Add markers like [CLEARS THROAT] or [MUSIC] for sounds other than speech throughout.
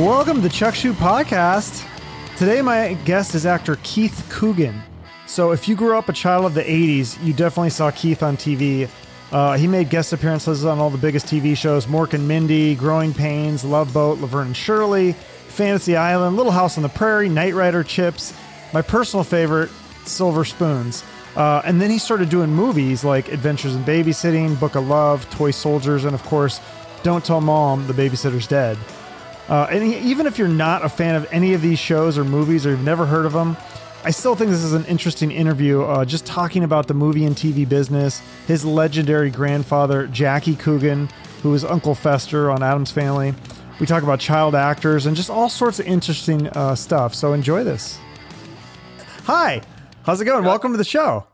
Welcome to the Chuck Shoot Podcast. Today, my guest is actor Keith Coogan. So, if you grew up a child of the 80s, you definitely saw Keith on TV. Uh, he made guest appearances on all the biggest TV shows Mork and Mindy, Growing Pains, Love Boat, Laverne and Shirley, Fantasy Island, Little House on the Prairie, Knight Rider Chips, my personal favorite, Silver Spoons. Uh, and then he started doing movies like Adventures in Babysitting, Book of Love, Toy Soldiers, and of course, Don't Tell Mom the Babysitter's Dead. Uh, and even if you're not a fan of any of these shows or movies or you've never heard of them, I still think this is an interesting interview. Uh, just talking about the movie and TV business, his legendary grandfather, Jackie Coogan, who was Uncle Fester on Addams Family. We talk about child actors and just all sorts of interesting uh, stuff. So enjoy this. Hi, how's it going? Welcome to the show.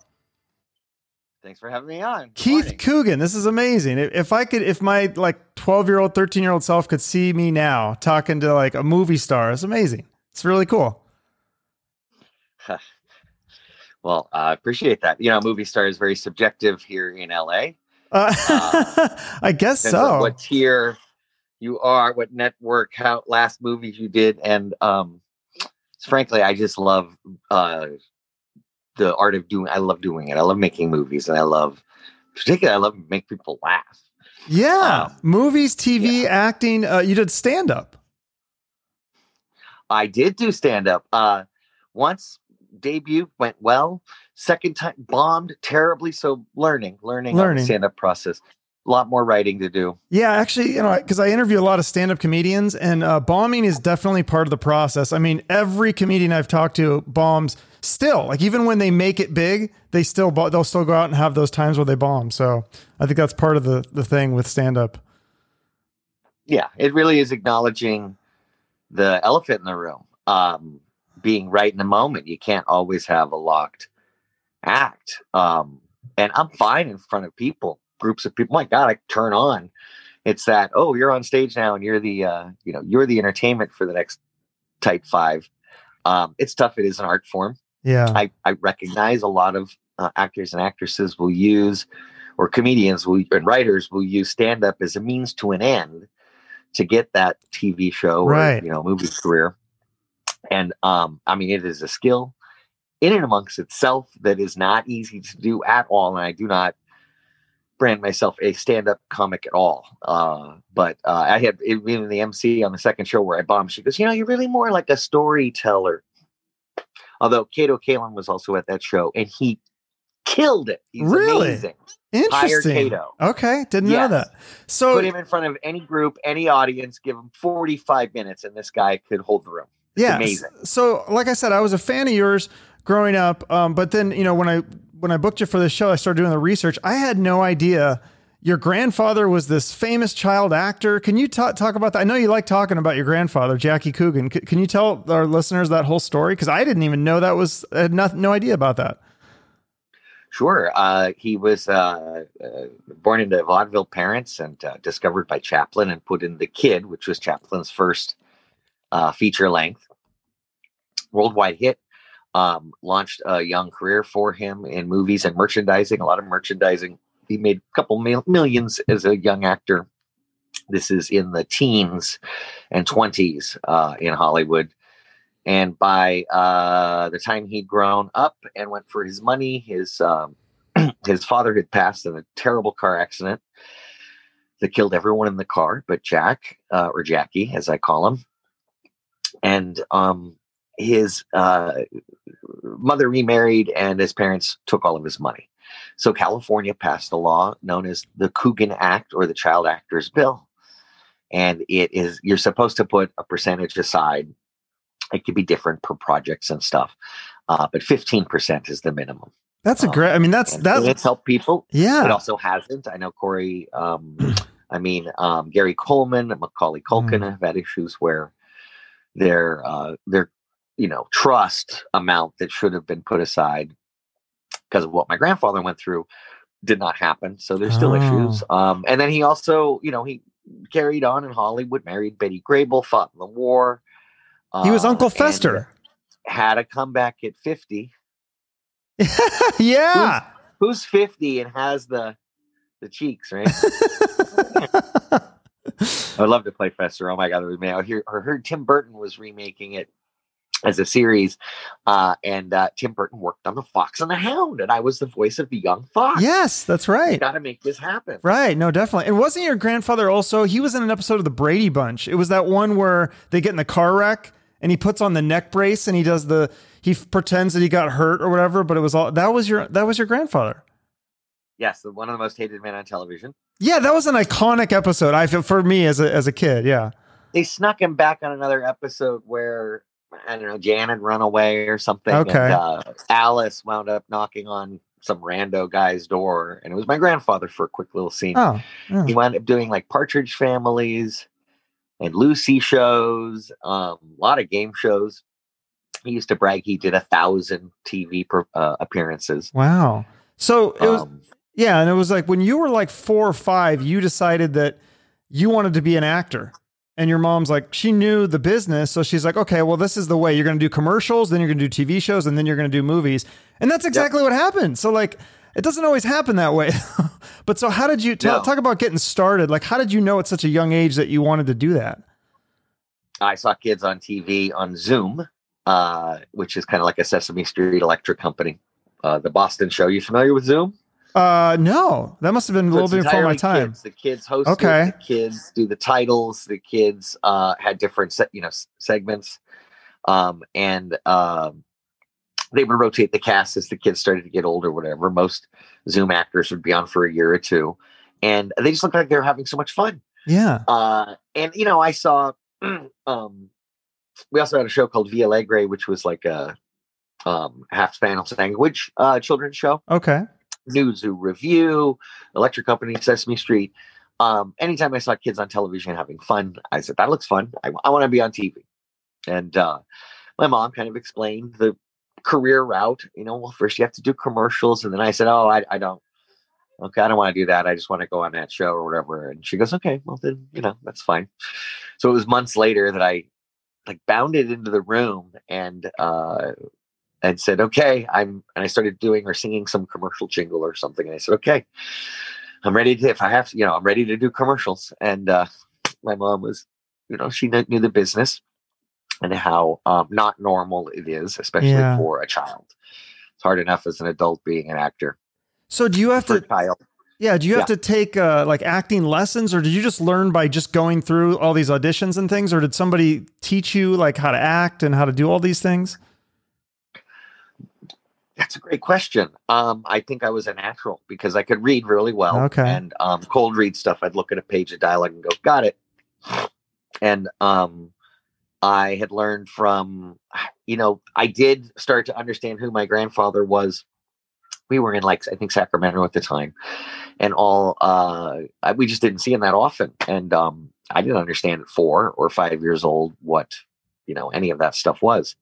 Thanks for having me on. Keith Morning. Coogan, this is amazing. If I could, if my like 12 year old, 13 year old self could see me now talking to like a movie star, it's amazing. It's really cool. [LAUGHS] well, I appreciate that. You know, movie star is very subjective here in LA. Uh, [LAUGHS] I guess so. What tier you are, what network, how last movies you did, and um, frankly, I just love uh, the art of doing. I love doing it. I love making movies, and I love, particularly, I love make people laugh. Yeah, Um, movies, TV, acting. Uh, you did stand up. I did do stand up. Uh, once debut went well. Second time bombed terribly. So learning, learning, Learning. stand up process. A lot more writing to do. Yeah, actually, you know, because I interview a lot of stand up comedians, and uh, bombing is definitely part of the process. I mean, every comedian I've talked to bombs still. Like even when they make it big, they still bo- they'll still go out and have those times where they bomb. So I think that's part of the the thing with stand up. Yeah, it really is acknowledging the elephant in the room. Um, being right in the moment. You can't always have a locked act. Um, and I'm fine in front of people, groups of people. My God, I turn on. It's that, oh, you're on stage now and you're the uh, you know, you're the entertainment for the next type five. Um, it's tough. It is an art form. Yeah, I, I recognize a lot of uh, actors and actresses will use, or comedians will, and writers will use stand up as a means to an end to get that TV show or Right. you know movie career. And um, I mean, it is a skill in and amongst itself that is not easy to do at all. And I do not brand myself a stand-up comic at all. Uh, but uh, I had even the MC on the second show where I bombed. She goes, "You know, you're really more like a storyteller." Although Kato Kaelin was also at that show, and he killed it. He's Really? amazing. Interesting. Kato. Okay, didn't know that. So Put him in front of any group, any audience, give him 45 minutes, and this guy could hold the room. It's yeah, amazing. So, like I said, I was a fan of yours growing up, um, but then you know when I when I booked you for this show, I started doing the research. I had no idea your grandfather was this famous child actor. Can you ta- talk about that? I know you like talking about your grandfather, Jackie Coogan. C- can you tell our listeners that whole story? Because I didn't even know that was I had no, no idea about that. Sure. Uh, he was uh, uh, born into vaudeville parents and uh, discovered by Chaplin and put in The Kid, which was Chaplin's first uh, feature length. Worldwide hit. Um, launched a young career for him in movies and merchandising, a lot of merchandising. He made a couple mil- millions as a young actor. This is in the teens and 20s uh, in Hollywood. And by uh, the time he'd grown up and went for his money, his um, [CLEARS THROAT] his father had passed in a terrible car accident that killed everyone in the car, but Jack uh, or Jackie, as I call him. And um, his uh, mother remarried, and his parents took all of his money. So California passed a law known as the Coogan Act or the Child Actors Bill, and it is you're supposed to put a percentage aside it could be different per projects and stuff uh, but 15% is the minimum That's a Um, great. I mean, that's and that. it's helped people Yeah. it also hasn't i know corey um, [CLEARS THROAT] i mean um, gary coleman and macaulay culkin Mm. have had issues where their uh, their you know trust amount that should have been put aside because of what my grandfather went through did not happen so there's still Oh. issues um, and then he also you know he carried on in hollywood married betty grable fought in the war he was uh, Uncle Fester. had a comeback at 50 [LAUGHS] yeah. who's 50 and has the the cheeks right [LAUGHS] I would love to play Fester. Oh my god, it was me. I hear, I heard Tim Burton was remaking it as a series, uh, and uh, Tim Burton worked on the Fox and the Hound, and I was the voice of the young fox. yes, that's right. got to make this happen. Right. No, definitely. And wasn't your grandfather also? He was in an episode of the Brady Bunch. It was that one where they get in the car wreck and he puts on the neck brace and he does the he pretends that he got hurt or whatever. But it was all that was your that was your grandfather. Yes, one of the most hated men on television. Yeah, that was an iconic episode. I feel for me as a as a kid. Yeah. They snuck him back on another episode where I don't know Jan had run away or something. Okay. And, uh, Alice wound up knocking on some rando guy's door, and it was my grandfather for a quick little scene. Oh. yeah. he wound up doing like Partridge Families and Lucy shows, um, a lot of game shows. He used to brag he did a thousand TV per, uh, appearances. Wow. So it was Um, yeah, and it was like when you were like four or five, you decided that you wanted to be an actor. And your mom's like, she knew the business. So she's like, okay, well, this is the way you're going to do commercials, then you're going to do TV shows, and then you're going to do movies. And that's exactly what happened. So, like, it doesn't always happen that way. [LAUGHS] but so, how did you ta- No. talk about getting started? Like, how did you know at such a young age that you wanted to do that? I saw kids on TV on Zoom, uh, which is kind of like a Sesame Street electric company. Uh, the Boston show. You familiar with Zoom? Uh, no, that must have been a little bit before my time. Kids. The kids host Okay. The kids do the titles. The kids uh, had different, se- you know, s- segments, um, and um, they would rotate the cast as the kids started to get older. Or whatever. Most Zoom actors would be on for a year or two, and they just looked like they were having so much fun. Yeah. Uh, and you know, I saw. [CLEARS THROAT] um, we also had a show called Villa Alegre, which was like a um, half Spanish language uh, children's show. Okay. New Zoo Revue, Electric Company, Sesame Street. Um, anytime I saw kids on television having fun, I said, that looks fun. I, want to be on TV. And uh, my mom kind of explained the career route. You know, well, first you have to do commercials. And then I said, oh, I, I don't. Okay, I don't want to do that. I just want to go on that show or whatever. And she goes, okay, well, then, you know, that's fine. So it was months later that I like bounded into the room and uh, and said, "Okay, I'm." And I started doing or singing some commercial jingle or something. And I said, "Okay, I'm ready to. If I have to, you know, I'm ready to do commercials." And uh, my mom was, you know, she knew the business and how um, not normal it is, especially Yeah. for a child. It's hard enough as an adult being an actor. So, do you have For to child, Yeah, do you have Yeah. to take uh, like acting lessons, or did you just learn by just going through all these auditions and things, or did somebody teach you like how to act and how to do all these things? That's a great question. Um, I think I was a natural because I could read really well. Okay. And um, cold read stuff, I'd look at a page of dialogue and go, "Got it." And um, I had learned from, you know, I did start to understand who my grandfather was. We were in like I think Sacramento at the time, and all uh, I, we just didn't see him that often. And um, I didn't understand at four or five years old what you know any of that stuff was.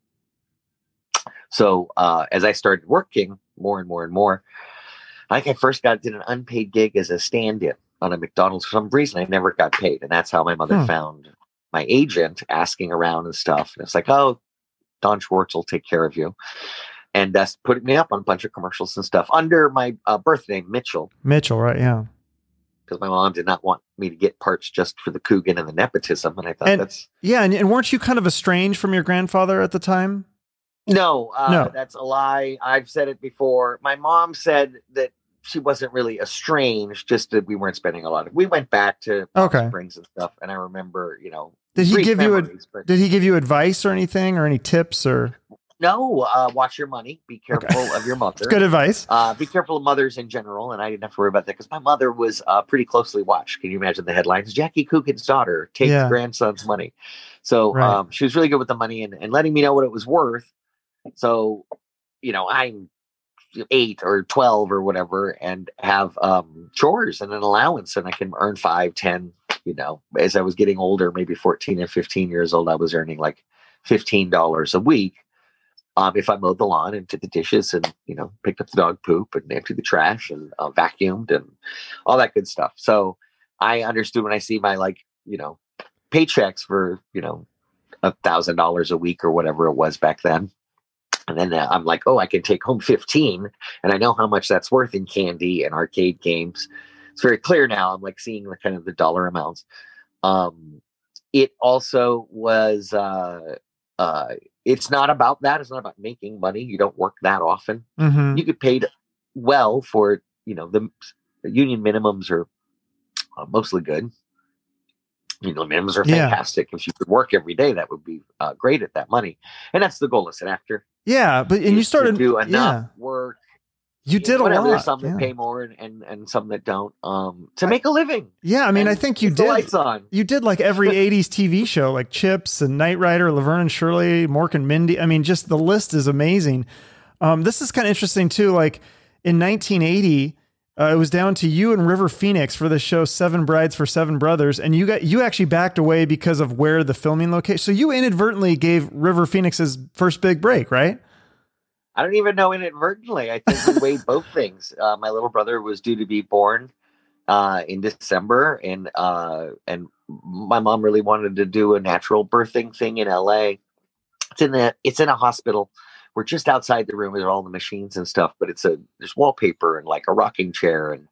So uh, as I started working more and more and more, I think I first got did an unpaid gig as a stand-in on a McDonald's. For some reason, I never got paid, and that's how my mother Hmm. found my agent asking around and stuff. And it's like, oh, Don Schwartz will take care of you, and that's putting me up on a bunch of commercials and stuff under my uh, birth name, Mitchell, Mitchell, right? Yeah. because my mom did not want me to get parts just for the Coogan and the nepotism, and I thought And- that's Yeah, and, and weren't you kind of estranged from your grandfather at the time? No, uh, No. that's a lie. I've said it before. My mom said that she wasn't really estranged, just that we weren't spending a lot of. We went back to Okay. Springs and stuff, and I remember, you know, Did he give you a but Did he give you advice or anything, or any tips, or no? Uh, watch your money. Be careful of your [LAUGHS] mother. good advice? Uh, be careful of mothers in general, and I didn't have to worry about that because my mother was uh, pretty closely watched. Can you imagine the headlines? Jackie Coogan's daughter takes Yeah. grandson's money. So Right. um, she was really good with the money and, and letting me know what it was worth. So, you know, I'm eight or 12 or whatever and have um, chores and an allowance and I can earn five, 10, you know, as I was getting older, maybe 14 and 15 years old, I was earning like $15 a week. Um, if I mowed the lawn and did the dishes and you know picked up the dog poop and emptied the trash and uh, vacuumed and all that good stuff, so I understood when I see my like you know paychecks for you know a thousand dollars a week or whatever it was back then, and then uh, I'm like, oh, I can take home fifteen, and I know how much that's worth in candy and arcade games. It's very clear now. I'm like seeing the kind of the dollar amounts. Um, it also was. Uh, uh, it's not about that. It's not about making money. You don't work that often. hmm You get paid well for you know the, the union minimums are uh, mostly good. You know, minimums are Yeah. fantastic. If you could work every day, that would be uh, great at that money. And that's the goal as an actor. Yeah, but and you started do enough Yeah, work. you did a lot. There's some that pay more and, and and some that don't. Um, to make a living. Yeah, I mean, I think you did. lights on. You did like every [LAUGHS] 80s TV show, like Chips and Knight Rider, Laverne and Shirley, Mork and Mindy. I mean, just the list is amazing. Um, this is kind of interesting too. Like in 1980, uh, it was down to you and River Phoenix for the show Seven Brides for Seven Brothers, and you got you actually backed away because of where the filming location. So you inadvertently gave River Phoenix's first big break, right? I don't even know inadvertently. I think we weighed [LAUGHS] both things. Uh, my little brother was due to be born uh, in December, and uh, and my mom really wanted to do a natural birthing thing in LA. It's in the it's in a hospital. We're just outside the room with all the machines and stuff, but it's a there's wallpaper and like a rocking chair and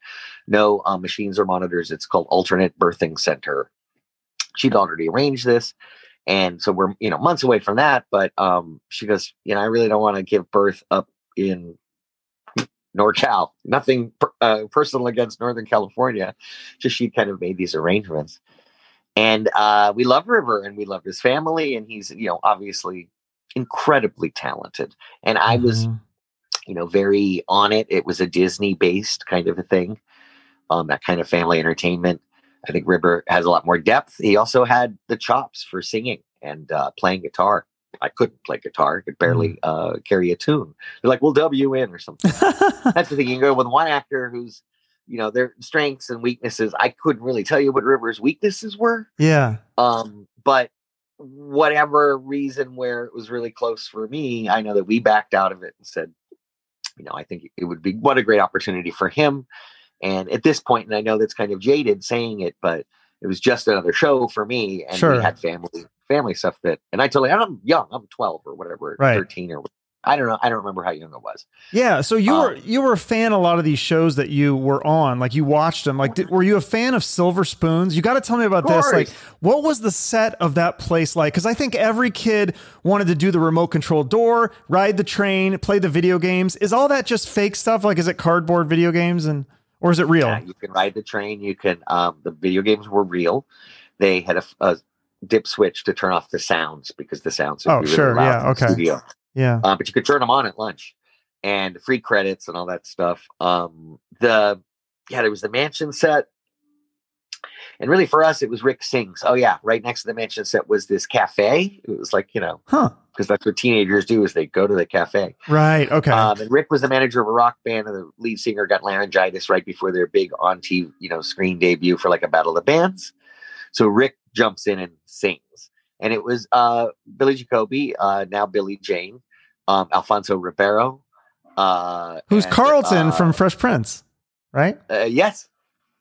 no uh, machines or monitors. It's called Alternate Birthing Center. She'd already arranged this, and so we're you know months away from that. But um, she goes, you know, I really don't want to give birth up in NorCal. Nothing uh, personal against Northern California. Just she kind of made these arrangements, and uh, we love River and we love his family, and he's you know obviously incredibly talented. And I was Mhm. you know very on it. It was a Disney based kind of a thing, um, that kind of family entertainment. I think River has a lot more depth. He also had the chops for singing and uh, playing guitar. I couldn't play guitar; I could barely uh, carry a tune. They're like, "We'll dub you in" or something. [LAUGHS] That's the thing. You can go with one actor who's, you know, their strengths and weaknesses. I couldn't really tell you what River's weaknesses were. yeah. Um, but whatever reason where it was really close for me, I know that we backed out of it and said, you know, I think it would be what a great opportunity for him. And at this point, and I know that's kind of jaded saying it, but it was just another show for me, and Sure. we had family family stuff that. And I told you, I'm young, I'm 12 or whatever, Right. 13 or I don't know, I don't remember how young I was. Yeah, so you were Um, you were a fan of a lot of these shows that you were on, like you watched them. Like, did, were you a fan of Silver Spoons? You got to tell me about this. Like, what was the set of that place like? Because I think every kid wanted to do the remote control door, ride the train, play the video games. Is all that just fake stuff? Like, is it cardboard video games, and or is it real? Yeah, you can ride the train. You can. Um, the video games were real. They had a, a dip switch to turn off the sounds because the sounds. would Oh, be really sure, yeah, okay. Studio. Yeah, Uh, but you could turn them on at lunch, and free credits and all that stuff. Um, the yeah, there was the mansion set, and really for us, it was Rick Sings. Oh yeah, right next to the mansion set was this cafe. It was like you know huh? because that's what teenagers do is they go to the cafe. Right. Okay. Um, and Rick was the manager of a rock band, and the lead singer got laryngitis right before their big on TV, you know, screen debut for like a battle of the bands. So Rick jumps in and sings, and it was uh, Billy Jacoby, uh, now Billy Jayne, um, Alfonso Ribeiro, uh, Who's and, Carlton uh, from Fresh Prince? Right. uh, yes,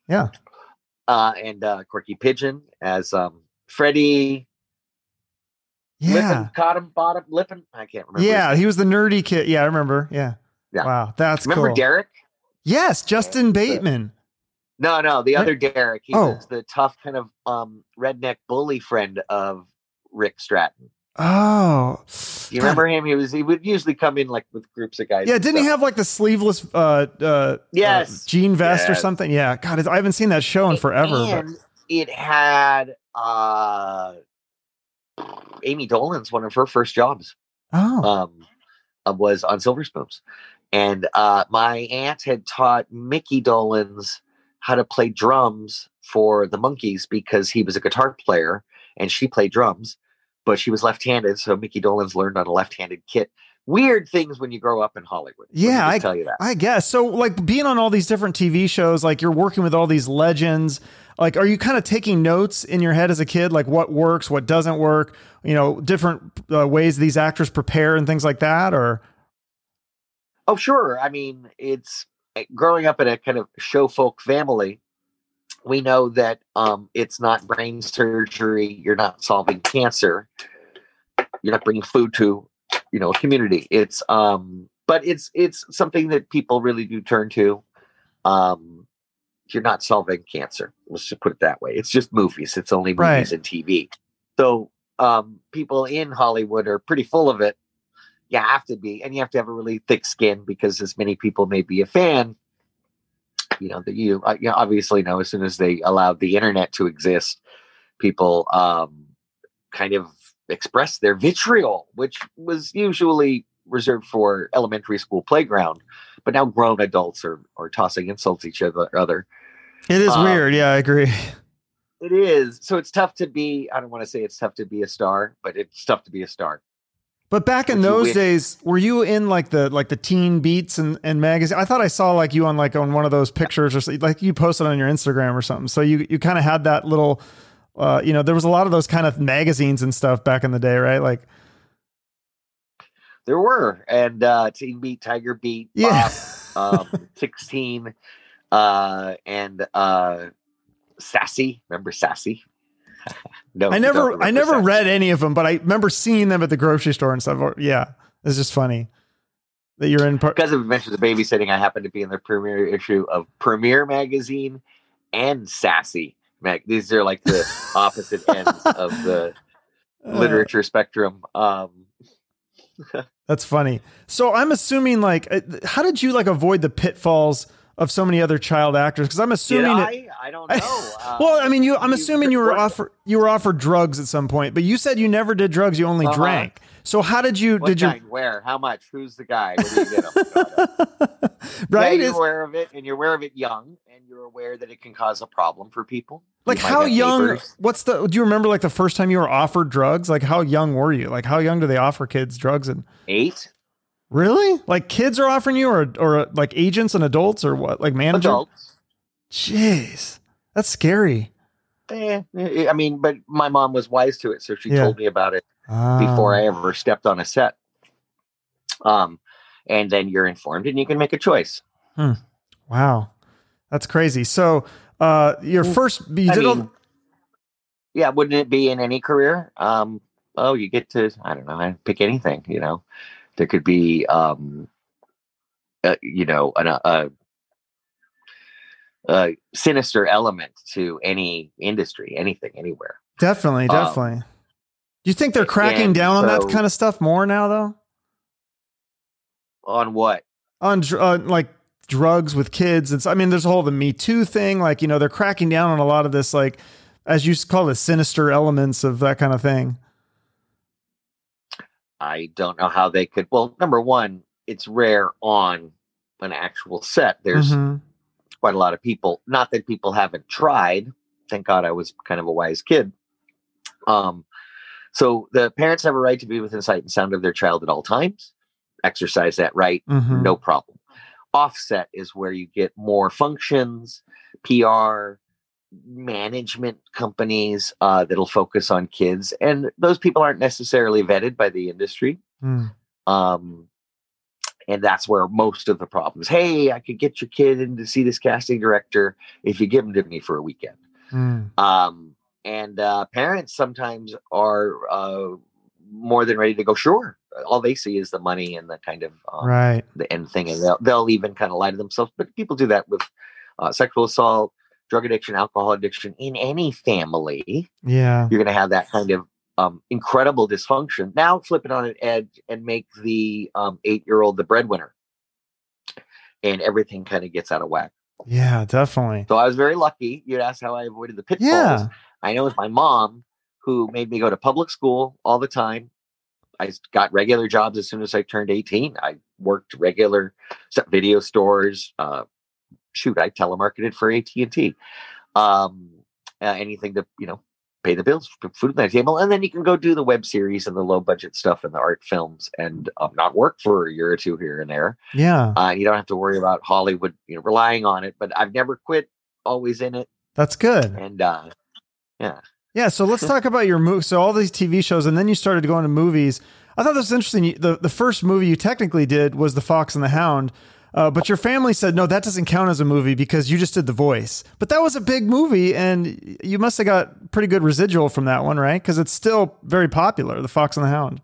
Yeah. uh, and uh, Corky Pigeon as um, Freddie Yeah. Lippin, Cotton Bottom Lippin. I can't remember. Yeah. He was the nerdy kid. Yeah, I remember. Yeah. Yeah. Wow, that's cool. remember cool. Derek? Yes, Justin Yeah. Bateman. No, no, the other Derek. He Oh. was the tough kind of um, redneck bully friend of Rick Stratton. Oh, You God. remember him? He was he would usually come in like with groups of guys. Yeah, didn't he have like the sleeveless uh uh Yes. uh, jean vest or something? Yeah. God, I haven't seen that show in forever. but- And it had uh, Ami Dolenz one of her first jobs. oh. um, uh, was on Silver Spoons. And uh, my aunt had taught Mickey Dolenz how to play drums for the Monkees because he was a guitar player and she played drums, but she was left handed. So Mickey Dolenz learned on a left handed kit. Weird things when you grow up in Hollywood. Yeah, I- tell you that. I guess. So like being on all these different TV shows, like you're working with all these legends, like are you kind of taking notes in your head as a kid like what works, what doesn't work, you know, different uh, ways these actors prepare and things like that or Oh, sure. I mean, it's eh, growing up in a kind of show folk family. We know that um, it's not brain surgery. You're not solving cancer. You're not bringing food to, you know, a community. It's, um, but it's it's something that people really do turn to. Um, you're not solving cancer. Let's just put it that way. It's just movies. It's only movies Right. and TV. So um, people in Hollywood are pretty full of it. You have to be, and you have to have a really thick skin because as many people may be a fan, you know that you, uh, you obviously know as soon as they allowed the internet to exist, people um, kind of express their vitriol, which was usually reserved for elementary school playground, but now grown adults are are tossing insults each other. other. It is Um, weird. Yeah, I agree. It is so it's tough to be. I don't want to say it's tough to be a star, but it's tough to be a star. But back in those days, were you in like the like the teen beats and, and magazine? I thought I saw like you on like on one of those pictures or so- like you posted on your Instagram or something. So you you kind of had that little uh you know, there was a lot of those kind of magazines and stuff back in the day, right? Like There were and uh, Teen Beat, Tiger Beat, yeah. Bop, um, [LAUGHS] sixteen, uh, and uh, Sassy. Remember Sassy? No, I never I never read any of them, but I remember seeing them at the grocery store and stuff. Yeah. It's just funny that you're in part. because of Adventures of Babysitting, I happened to be in the premiere issue of Premiere Magazine and Sassy. Mag- These are like the [LAUGHS] opposite ends of the Uh, literature spectrum. Um, [LAUGHS] That's funny. So I'm assuming like uh, how did you like avoid the pitfalls of so many other child actors? Because I'm assuming it, I? I don't [LAUGHS] know. Uh, [LAUGHS] Well, I mean, you. I'm assuming you were offered you were offered drugs at some point, but you said you never did drugs. You only Uh-huh. drank. So how did you? What did you? Where? How much? Who's the guy? You [LAUGHS] right? Yeah, you're aware of it, and you're aware of it young, and you're aware that it can cause a problem for people. like You how young? What's the? Do you remember like the first time you were offered drugs? Like how young were you? Like how young do they offer kids drugs? And Eight really, like kids are offering you, or or like agents and adults, or what? Like manager? adults. Jeez, that's scary. Eh, eh, I mean, but my mom was wise to it, so she Yeah. told me about it before I ever stepped on a set. Um, and then you're informed, and you can make a choice. Wow, that's crazy. So, uh, your Mm, first you I did. mean, a, yeah, wouldn't it be in any career? Um, oh, you get to I don't know, I pick anything. You know, there could be, um, uh, you know, an, a, a sinister element to any industry, anything, anywhere. definitely, um, definitely. Do you think they're cracking down on that kind of stuff more now, though? On what? On uh, like drugs with kids, it's. I mean, there's a whole the Me Too thing. Like, you know, they're cracking down on a lot of this, like as you call it, sinister elements of that kind of thing. I don't know how they could. Well, number one, it's rare on an actual set. There's Mhm. quite a lot of people. Not that people haven't tried. Thank God I was kind of a wise kid. Um, so the parents have a right to be within sight and sound of their child at all times. Exercise that right, Mhm. no problem. Offset is where you get more functions, PR, management companies uh, that'll focus on kids, and those people aren't necessarily vetted by the industry. Mm. Um, and that's where most of the problems. Hey, I could get your kid in to see this casting director if you give him to me for a weekend. Mm. Um, and uh, parents sometimes are uh, more than ready to go. Sure, all they see is the money and the kind of um, Right. the end thing, and they'll, they'll even kind of lie to themselves. But people do that with uh, sexual assault, drug addiction, alcohol addiction in any family Yeah. you're going to have that kind of um, incredible dysfunction. Now flip it on its edge and make the um, eight year old the breadwinner, and everything kind of gets out of whack. Yeah. Definitely. So I was very lucky. You'd ask how I avoided the pitfalls. Yeah. I know it's my mom who made me go to public school all the time. I got regular jobs as soon as I turned 18. I worked regular video stores. Uh, shoot, I telemarketed for AT&T. Um, uh, anything to, you know, pay the bills, put food on the table. And then you can go do the web series and the low budget stuff and the art films and um, not work for a year or two here and there. Yeah. Uh, you don't have to worry about Hollywood, you know, relying on it, but I've never quit, always in it. That's good. And, uh, Yeah, yeah. so let's talk about your move. So all these TV shows, and then you started going to movies. I thought this was interesting. The the first movie you technically did was The Fox and the Hound, uh, but your family said no, that doesn't count as a movie because you just did the voice. But that was a big movie, and you must have got pretty good residual from that one, right? Because it's still very popular, The Fox and the Hound.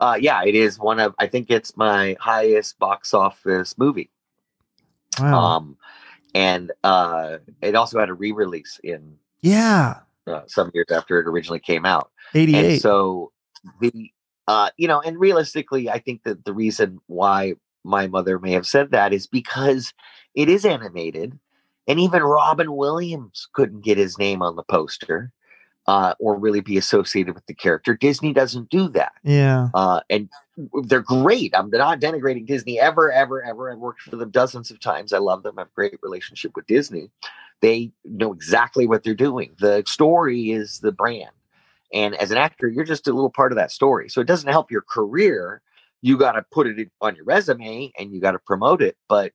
Uh, yeah, it is one of. I think it's my highest box office movie. Wow. Um, and uh, it also had a re-release in Yeah. uh, some years after it originally came out. 88. And so the uh, you know, and realistically, I think that the reason why my mother may have said that is because it is animated, and even Robin Williams couldn't get his name on the poster. Uh, or really be associated with the character. Disney doesn't do that. yeah. Uh, and they're great. I'm not denigrating Disney ever, ever, ever. I've worked for them dozens of times. I love them. I have a great relationship with Disney. They know exactly what they're doing. The story is the brand. And as an actor, you're just a little part of that story. So it doesn't help your career. You got to put it on your resume and you got to promote it. But,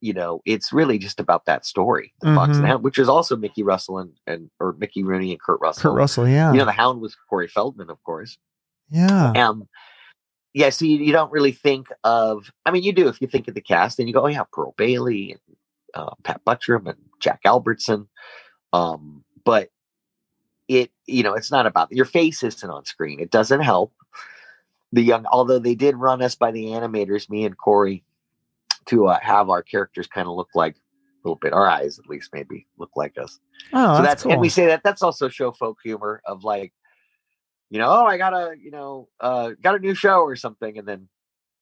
you know, it's really just about that story, the Fox and Mhm. Hound, which is also Mickey Russell and, and or Mickey Rooney and Kurt Russell. Kurt Russell. Yeah. You know, the Hound was Corey Feldman, of course. yeah. Um, yeah, so you, you don't really think of. I mean, you do if you think of the cast, and you go, "Oh yeah, Pearl Bailey and uh, Pat Buttram and Jack Albertson." Um, but it, you know, it's not about your face isn't on screen. It doesn't help the young. Although they did run us by the animators, me and Corey, to uh, have our characters kind of look like a little bit. Our eyes, at least, maybe look like us Oh, so that's, that's, cool. and we say that that's also show folk humor of like you know oh i got a you know uh got a new show or something and then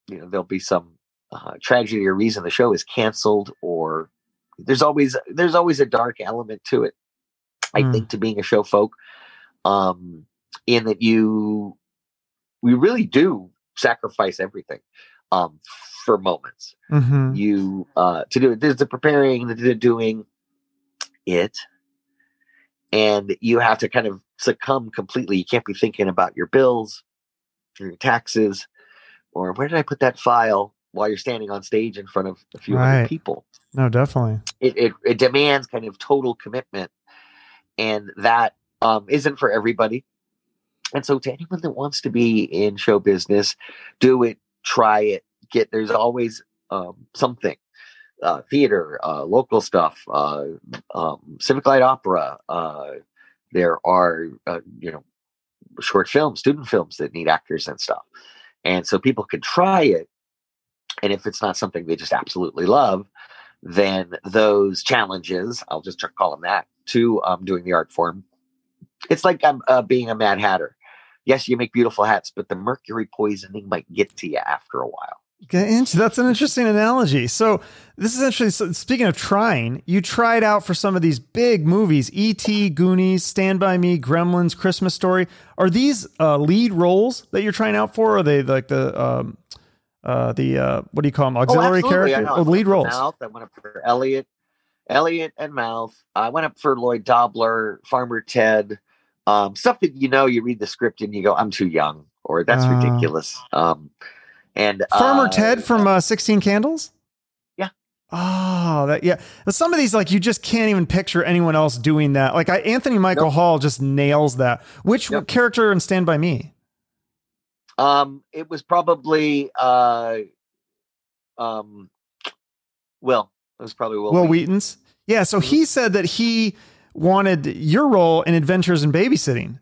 you know there'll be some uh, tragedy or reason the show is canceled or there's always there's always a dark element to it i Mm. think to being a show folk um in that you we really do sacrifice everything um for moments Mhm. you uh to do it there's the preparing the, the doing it and you have to kind of succumb completely you can't be thinking about your bills or your taxes or where did i put that file while you're standing on stage in front of a few Right. other people No, definitely. it, it it demands kind of total commitment and that um isn't for everybody and so to anyone that wants to be in show business do it try it get there's always um something uh theater uh local stuff uh um civic light opera uh there are uh, you know short films student films that need actors and stuff. And so people can try it and if it's not something they just absolutely love then those challenges i'll just call them that to um, doing the art form it's like um, uh, being a mad hatter yes you make beautiful hats but the mercury poisoning might get to you after a while That's an interesting analogy. So this is interesting. So speaking of trying, you tried out for some of these big movies: E.T., Goonies, Stand by Me, Gremlins, Christmas Story. Are these uh, lead roles that you're trying out for? Or are they like the um, uh, the uh, what do you call them? Auxiliary Oh, absolutely. I character? know. Oh, lead roles. Mouth. I went up for Elliot, Elliot and Mouth. I went up for Lloyd Dobler, Farmer Ted. Um, stuff that you know, you read the script and you go, "I'm too young," or "That's Uh. ridiculous." Um, and Farmer uh, Ted from uh, Sixteen Candles. Yeah. Oh, that yeah. Some of these, like, you just can't even picture anyone else doing that. Like, I, Anthony Michael Nope. Hall just nails that. Which Yep. character in Stand by Me? Um, it was probably uh, um, Will. It was probably Will. Wil Wheaton's. Yeah. So Mhm. he said that he wanted your role in Adventures in Babysitting.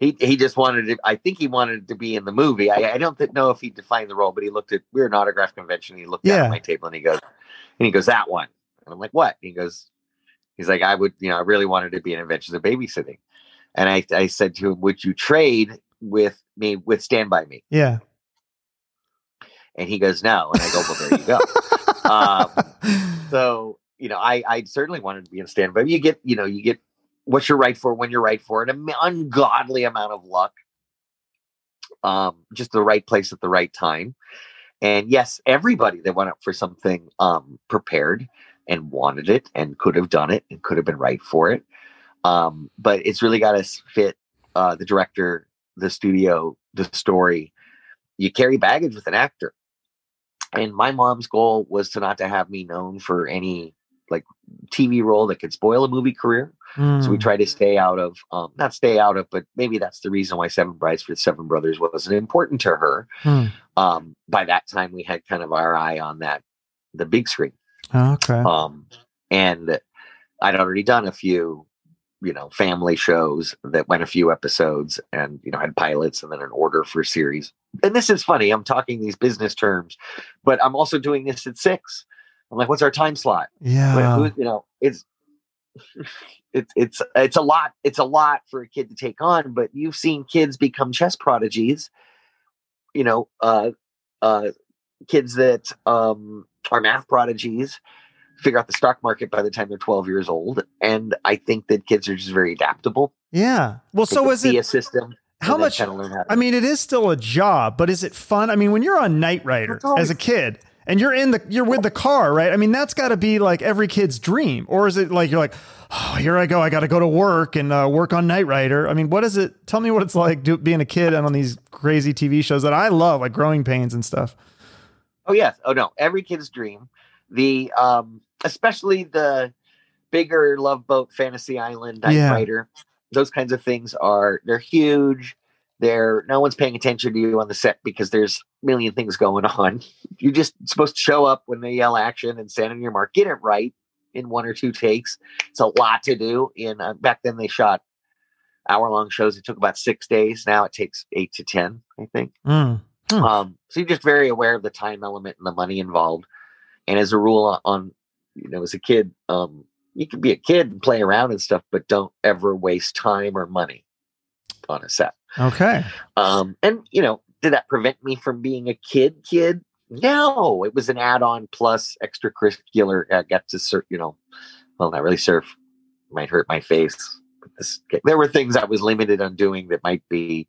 He he just wanted it. I think he wanted to be in the movie. I, I don't know if he defined the role, but he looked at. We were an autograph convention. He looked Yeah. at my table and he goes, and he goes that one. And I'm like, what? he goes, he's like, I would, you know, I really wanted to be in Adventures of Babysitting. And I I said to him, would you trade with me with Stand by Me? Yeah. And he goes, no. And I go, well, there you go. [LAUGHS] Um, so you know i i certainly wanted to be in stand but you get you know you get what you're right for when you're right for it an ungodly amount of luck um just the right place at the right time. And yes everybody that went up for something um prepared and wanted it and could have done it and could have been right for it um but it's really got to fit uh the director the studio the story. You carry baggage with an actor. And my mom's goal was to not to have me known for any like TV role that could spoil a movie career. So we Mm. try to stay out of, um, not stay out of, but maybe that's the reason why Seven Brides for the Seven Brothers wasn't important to her. Hmm. Um, by that time, we had kind of our eye on that, the big screen. Okay. Um, and I'd already done a few, you know, family shows that went a few episodes and, you know, had pilots and then an order for a series. And this is funny. I'm talking these business terms, but I'm also doing this at six. I'm like, what's our time slot? Yeah. Who- you know, it's [LAUGHS] it's it's it's a lot. It's a lot for a kid to take on. But you've seen kids become chess prodigies. You know, uh, uh, kids that um, are math prodigies figure out the stock market by the time they're 12 years old. And I think that kids are just very adaptable. Yeah. Well, so is it a system? how much how to- I mean, it is still a job, but is it fun? I mean, when you're on Knight Rider always- as a kid and you're in the you're with the car, right? I mean, that's got to be like every kid's dream, or is it like you're like, oh, here I go, I got to go to work and uh, work on Knight Rider? I mean, what is it? Tell me what it's like do, being a kid and on these crazy TV shows that I love, like Growing Pains and stuff. Oh yes. Oh no. Every kid's dream. The um especially the bigger Love Boat, Fantasy Island, Knight Yeah. Rider, those kinds of things are they're huge. They're no one's paying attention to you on the set because there's million things going on. [LAUGHS] You're just supposed to show up when they yell action and stand on your mark. Get it right in one or two takes. It's a lot to do. In uh, back then they shot hour long shows. It took about six days. Now it takes eight to ten, I think. Mm. Hmm. Um, so you're just very aware of the time element and the money involved. And as a rule, on, on you know, as a kid, um, you can be a kid and play around and stuff, but don't ever waste time or money on a set. Okay. Um, and you know, did that prevent me from being a kid? Kid? No, it was an add-on plus extracurricular. I got to serve, you know, well, not really surf. Might hurt my face. This, there were things I was limited on doing that might be,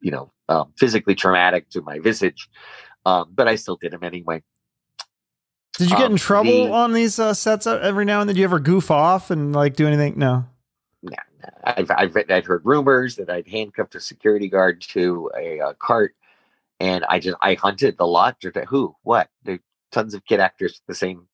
you know, um, physically traumatic to my visage. Um, but I still did them anyway. Did you get Um, in trouble the- on these uh, sets uh, every now and then? Did you ever goof off and like do anything? No. I've, I've I'd heard rumors that I'd handcuffed a security guard to a, uh cart, and I just I hunted the lot. Who? What? There tons of kid actors with the same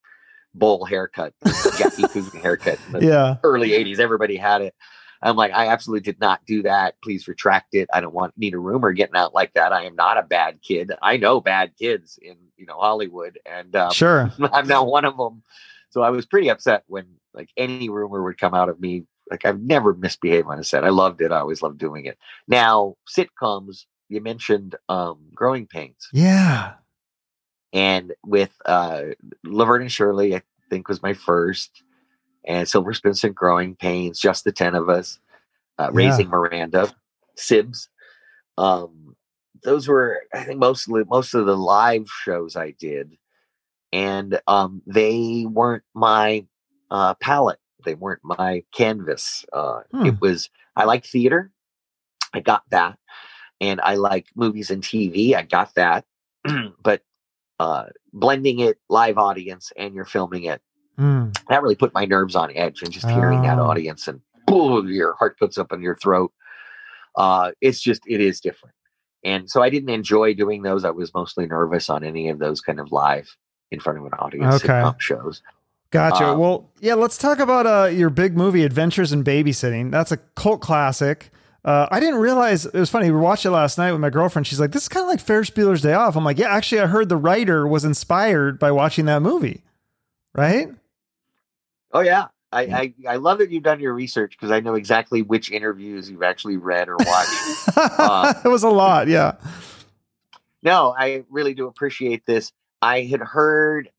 bowl haircut, Jackie Coogan [LAUGHS] haircut. in the Yeah. early '80s, everybody had it. I'm like, I absolutely did not do that. Please retract it. I don't want need a rumor getting out like that. I am not a bad kid. I know bad kids in you know Hollywood, and um, Sure. [LAUGHS] I'm not one of them. So I was pretty upset when like any rumor would come out of me. Like I've never misbehaved on a set. I loved it. I always loved doing it. Now sitcoms, you mentioned um, Growing Pains, Yeah. and with uh, Laverne and Shirley, I think was my first, and Silver Spoons and Growing Pains, just the ten of us, uh, Yeah. Raising Miranda, Sibs. Um, those were, I think, mostly most of the live shows I did, and um, they weren't my uh, palette. They weren't my canvas. Uh, Hmm. It was I like theater, I got that, and I like movies and TV. I got that, [CLEARS THROAT] but uh, blending it live audience and you're filming it Mm. that really put my nerves on edge and just hearing that Oh. audience and boom, your heart puts up in your throat. Uh, it's just it is different. And so I didn't enjoy doing those. I was mostly nervous on any of those kind of live in front of an audience Okay. shows. Gotcha. Um, well, yeah, let's talk about uh, your big movie, Adventures in Babysitting. That's a cult classic. Uh, I didn't realize it was funny. We watched it last night with my girlfriend. She's like, "This is kind of like Ferris Bueller's Day Off." I'm like, "Yeah, actually, I heard the writer was inspired by watching that movie." Right? Oh yeah. I, Yeah. I, I love that you've done your research because I know exactly which interviews you've actually read or watched. [LAUGHS] Uh, it was a lot. Yeah. no, I really do appreciate this. I had heard,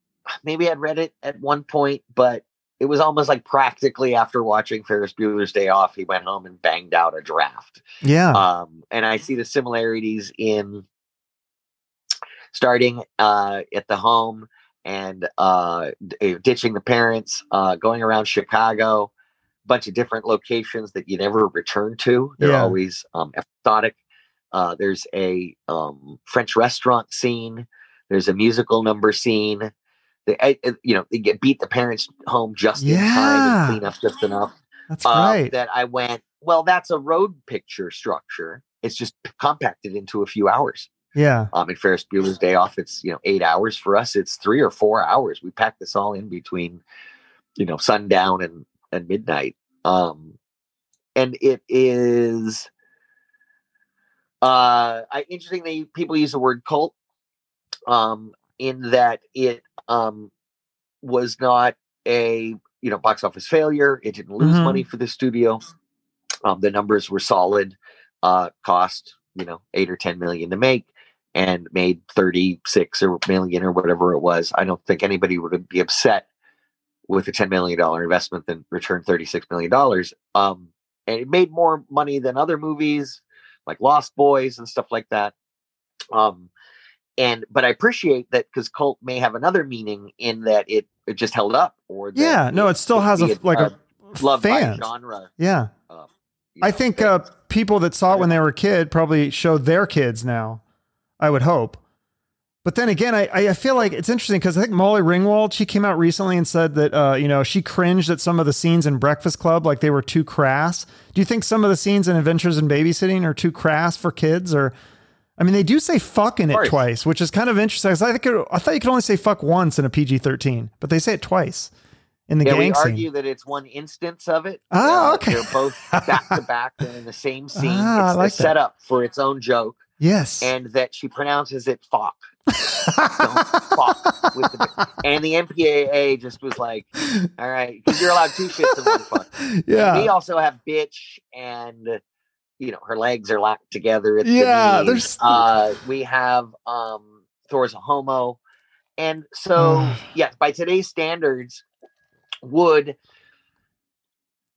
maybe I'd read it at one point, but it was almost like practically after watching Ferris Bueller's Day Off, he went home and banged out a draft. Yeah. Um, and I see the similarities in starting uh, at the home and uh, d- ditching the parents, uh, going around Chicago, a bunch of different locations that you never return to. They're Yeah. always um, episodic. Uh, there's a um, French restaurant scene. There's a musical number scene. They, I- I- you know, they get beat the parents home just in time and clean up just enough That's um, right. that I went, well, that's a road picture structure. It's just compacted into a few hours. yeah. Um, in Ferris Bueller's Day Off, it's you know eight hours for us. It's three or four hours. We packed this all in between, you know, sundown and and midnight. Um, and it is, uh, I, interestingly, people use the word cult, um, in that it um was not a you know box office failure. It didn't lose Mhm. money for the studio. Um, the numbers were solid. Uh, cost you know eight or ten million to make, and made 36 or million or whatever it was. I don't think anybody would be upset with a $10 million investment than return $36 million. Um, and it made more money than other movies like Lost Boys and stuff like that. Um, and but I appreciate that because cult may have another meaning in that it it just held up or Yeah, no, it still has be a like a loved by genre. Yeah. Um, I know, think uh, people that saw it when they were a kid probably show their kids now. I would hope. But then again, I, I feel like it's interesting because I think Molly Ringwald, she came out recently and said that, uh, you know, she cringed at some of the scenes in Breakfast Club, like they were too crass. Do you think some of the scenes in Adventures in Babysitting are too crass for kids? Or, I mean, they do say fuck in it twice, which is kind of interesting. I think it, I thought you could only say fuck once in a PG 13, but they say it twice in the yeah, we gang scene. argue that it's one instance of it. Ah, Uh, okay. They're both back to back and in the same [LAUGHS] scene. Ah, it's like the that. setup for its own joke, Yes. and that she pronounces it fuck. [LAUGHS] Don't fuck with the and the MPAA just was like, all right, because you're allowed two shits [LAUGHS] and one fuck. yeah. We also have bitch and you know her legs are locked together. At Yeah, the there's- [LAUGHS] uh, we have um Thor's a homo, and so yeah, by today's standards, would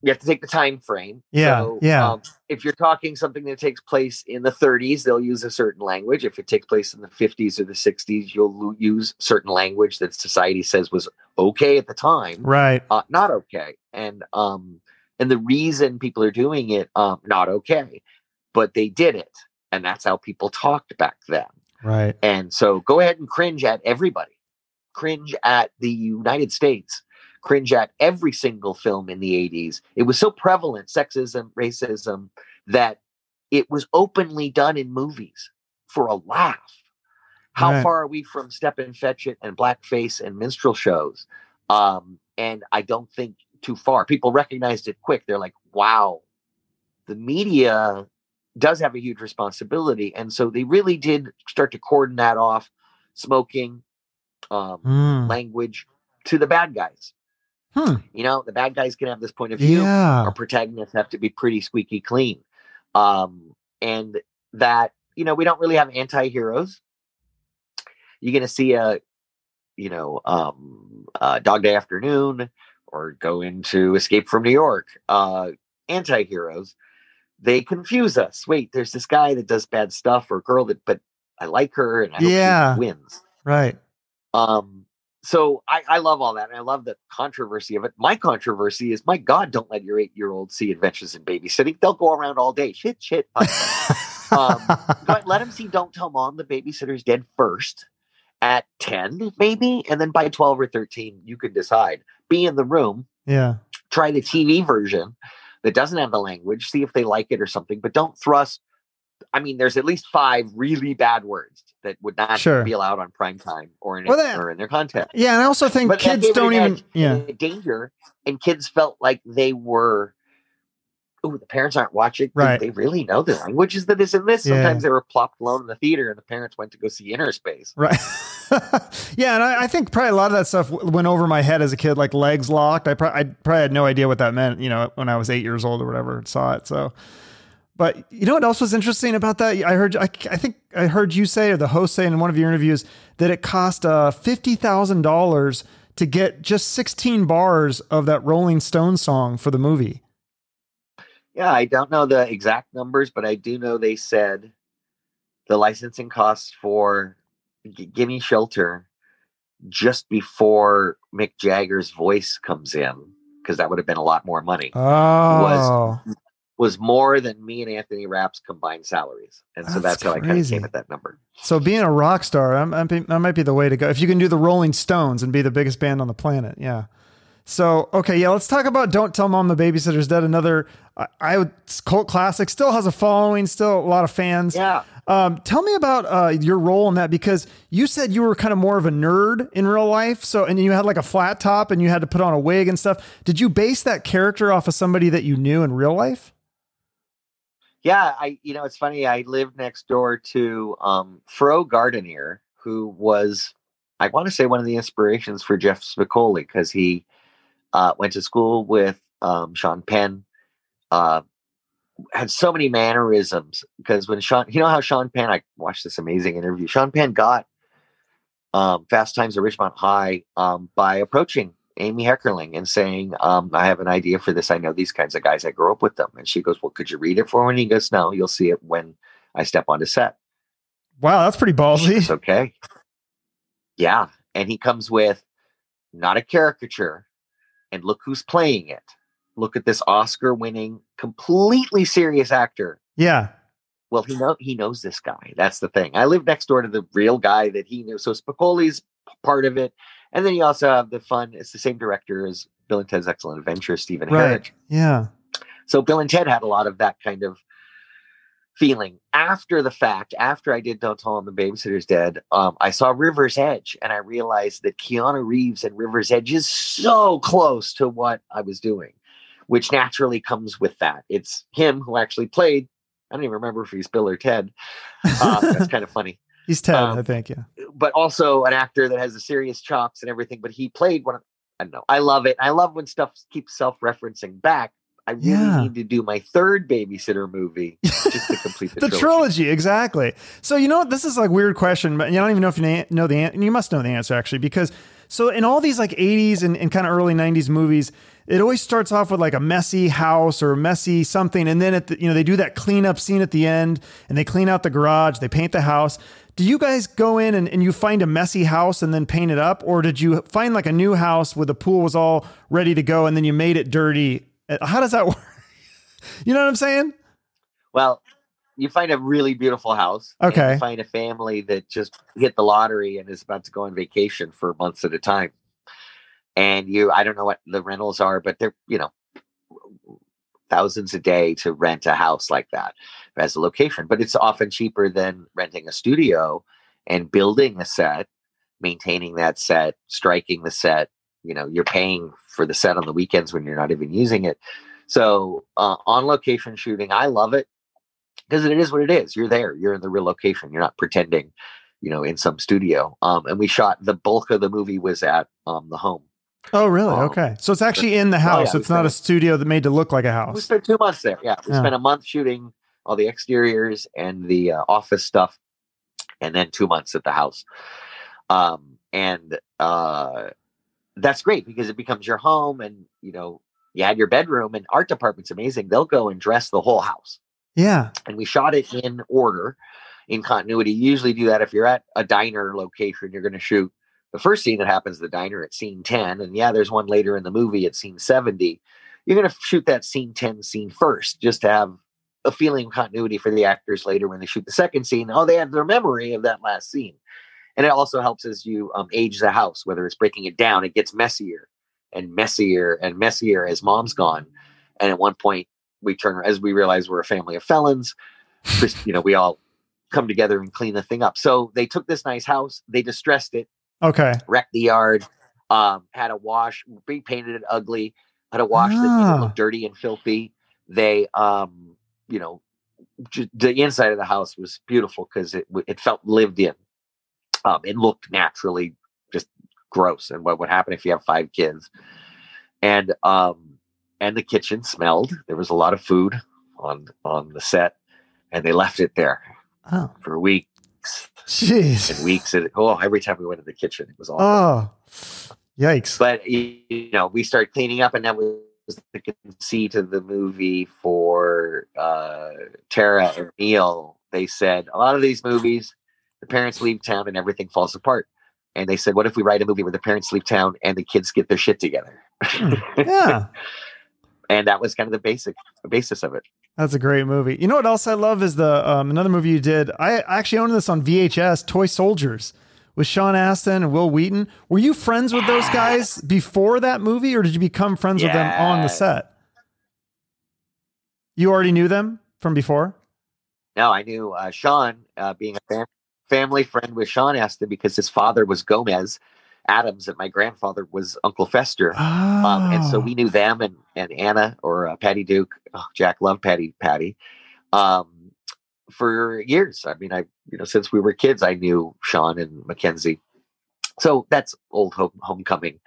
you have to take the time frame? Yeah, So, yeah. Um, if you're talking something that takes place in the 30s, they'll use a certain language. If it takes place in the 50s or the 60s, you'll use certain language that society says was okay at the time right. uh, not okay and um and the reason people are doing it um not okay but they did it and that's how people talked back then. Right. and so go ahead and cringe at everybody. Cringe at the united states. Cringe at every single film in the 80s it was so prevalent sexism racism that it was openly done in movies for a laugh. How Right. far are we from Stepin Fetchit and blackface and minstrel shows? Um and i don't think too far. People recognized it quick. They're like wow the media does have a huge responsibility. And so they really did start to cordon that off smoking um Mm. language to the bad guys. Hmm. you know the bad guys can have this point of view. Yeah. our protagonists have to be pretty squeaky clean. Um and that you know we don't really have anti-heroes. You're going to see a you know um uh, dog day afternoon or go into escape from new york uh anti-heroes they confuse us wait there's this guy that does bad stuff or girl that but i like her and i hope Yeah. she wins Right. um, so I, I love all that, and I love the controversy of it. My controversy is, my God, don't let your eight-year-old see Adventures in Babysitting. They'll go around all day. Shit, shit. [LAUGHS] Um, ahead, let them see Don't Tell Mom the Babysitter's Dead first at 10, maybe, and then by 12 or 13, you can decide. Be in the room, yeah. try the TV version that doesn't have the language, see if they like it or something, but don't thrust. I mean, there's at least five really bad words that would not Sure. be allowed on prime time or in, Well, that- or in their content. Yeah, and I also think But kids don't even. Yeah. danger, and kids felt like they were. Oh, the parents aren't watching. Right. Did they really know the languages that is in this? Yeah. Sometimes they were plopped alone in the theater, and the parents went to go see Innerspace. Right. [LAUGHS] yeah, and I, I think probably a lot of that stuff went over my head as a kid, like legs locked. I, pro- I probably had no idea what that meant, you know, when I was eight years old or whatever, and saw it. So, but you know what else was interesting about that? I heard, I, I think I heard you say, or the host say in one of your interviews, that it cost uh, fifty thousand dollars to get just sixteen bars of that Rolling Stone song for the movie. Yeah, I don't know the exact numbers, but I do know they said the licensing costs for G- Gimme Shelter just before Mick Jagger's voice comes in, because that would have been a lot more money. Oh, was more than me and Anthony Rapp's combined salaries. And so That's how I kind of came at that number. so being a rock star, might, be, that might be the way to go. If you can do the Rolling Stones and be the biggest band on the planet, yeah. So okay, yeah, let's talk about "Don't Tell Mom the Babysitter's Dead." Another, I, I would cult classic. Still has a following. Still a lot of fans. Yeah. Um, tell me about uh, your role in that because you said you were kind of more of a nerd in real life. So, and you had like a flat top and you had to put on a wig and stuff. Did you base that character off of somebody that you knew in real life? Yeah, I you know it's funny. I lived next door to um, Fro Gardenier, who was I want to say one of the inspirations for Jeff Spicoli because he uh, went to school with um, Sean Penn, uh, had so many mannerisms because when Sean, you know how Sean Penn, I watched this amazing interview. Sean Penn got um, Fast Times at Ridgemont High um, by approaching Amy Heckerling and saying, um, I have an idea for this. I know these kinds of guys. I grew up with them. And she goes, Well, could you read it for me? And he goes, No, you'll see it when I step onto set. Wow, that's pretty ballsy. It's okay. Yeah. And he comes with not a caricature. And look who's playing it. Look at this Oscar winning, completely serious actor. Yeah. Well, he know he knows this guy. That's the thing. I live next door to the real guy that he knew. So Spicoli's part of it. And then you also have the fun, it's the same director as Bill and Ted's Excellent Adventure, Stephen Right. Herek. Yeah. So Bill and Ted had a lot of that kind of feeling. After the fact, after I did Don't Tell Him the Babysitter's Dead, um, I saw River's Edge and I realized that Keanu Reeves and River's Edge is so close to what I was doing, which naturally comes with that. It's him who actually played. I don't even remember if he's Bill or Ted. Uh, that's [LAUGHS] kind of funny. He's Ted, um, I think. Yeah. But also an actor that has the serious chops and everything. But he played one of, I don't know. I love it. I love when stuff keeps self referencing back. I really Yeah. need to do my third babysitter movie just to complete [LAUGHS] the, the trilogy. trilogy. exactly. So you know? This is like a weird question, but I don't even know if you know the answer. And you must know the answer actually, because so in all these like '80s and, and kind of early '90s movies, it always starts off with like a messy house or a messy something, and then at the, you know they do that cleanup scene at the end, and they clean out the garage, they paint the house. Do you guys go in and, and you find a messy house and then paint it up, or did you find like a new house where the pool was all ready to go and then you made it dirty? Uh, How does that [LAUGHS] work? you know what I'm saying? Well, you find a really beautiful house. Okay. You find a family that just hit the lottery and is about to go on vacation for months at a time. And you, I don't know what the rentals are, but they're, you know, thousands a day to rent a house like that as a location. But it's often cheaper than renting a studio and building a set, maintaining that set, striking the set. You know, you're paying for the set on the weekends when you're not even using it. So uh, on location shooting, I love it because it is what it is. You're there. You're in the real location. You're not pretending, you know, in some studio. Um, and we shot the bulk of the movie was at um, the home. Oh, really? Um, okay. So it's actually in the yeah, house. we it's not a studio that made to look like a house. We spent two months there. Yeah, we Yeah. spent a month shooting all the exteriors and the uh, office stuff, and then two months at the house. Um, and uh, that's great because it becomes your home, and you know you had your bedroom. And art department's amazing. They'll go and dress the whole house. Yeah. and we shot it in order in continuity you usually do that if you're at a diner location you're going to shoot the first scene that happens the diner at scene 10 and yeah there's one later in the movie at scene 70 you're going to shoot that scene 10 scene first just to have a feeling of continuity for the actors later when they shoot the second scene oh they have their memory of that last scene and it also helps as you um, age the house whether it's breaking it down it gets messier and messier and messier as mom's gone and at one point we turn as we realize we're a family of felons just you know we all come together and clean the thing up so they took this nice house they distressed it Okay. wrecked the yard um had a wash repainted it ugly had a wash that made Ah. it look dirty and filthy they um you know the inside of the house was beautiful because it it felt lived in um it looked naturally just gross and what would happen if you have five kids. And um and the kitchen smelled. There was a lot of food on on the set and they left it there Oh, for weeks jeez. and weeks. And oh every time we went to the kitchen it was awful. Oh, yikes. but you know we started cleaning up and that was the conceit of the movie for uh tara and neil. They said a lot of these movies the parents leave town and everything falls apart and they said what if we write a movie where the parents leave town and the kids get their shit together [LAUGHS] yeah. and that was kind of the basic the basis of it That's a great movie. You know what else I love is the um, another movie you did. I actually owned this on VHS, Toy Soldiers, with Sean Astin and Wil Wheaton. Were you friends with those guys before that movie, or did you become friends with them on the set? You already knew them from before. no i knew uh, sean uh, being a fam- family friend with sean astin because his father was gomez addams and my grandfather was uncle fester Oh. Um, and so we knew them and, and Anna or uh, Patty Duke. Oh, Jack loved Patty Patty um, for years. I mean, I you know since we were kids, I knew Sean and Mackenzie. So that's old home, homecoming.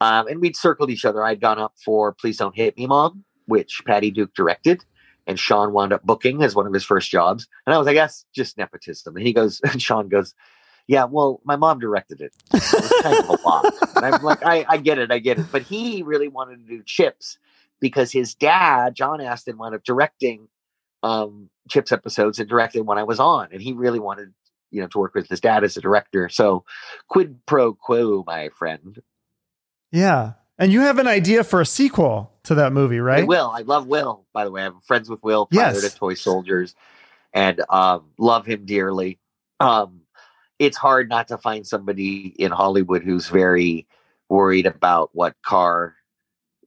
Um, and we'd circled each other. I'd gone up for "Please Don't Hit Me, Mom," which Patty Duke directed, and Sean wound up booking as one of his first jobs. And I was like, that's just nepotism. And he goes, [LAUGHS] and Sean goes, yeah, well, my mom directed it. it kind of a lot. And I'm like, I, I get it, I get it. But he really wanted to do Chips because his dad, John Astin, wound up directing um, Chips episodes and directed when I was on, and he really wanted, you know, to work with his dad as a director. So, quid pro quo, my friend. Yeah, and you have an idea for a sequel to that movie, right? I will. I love Will. By the way, I'm friends with Will Yes. to Toy Soldiers, and um, love him dearly. Um, it's hard not to find somebody in Hollywood who's very worried about what car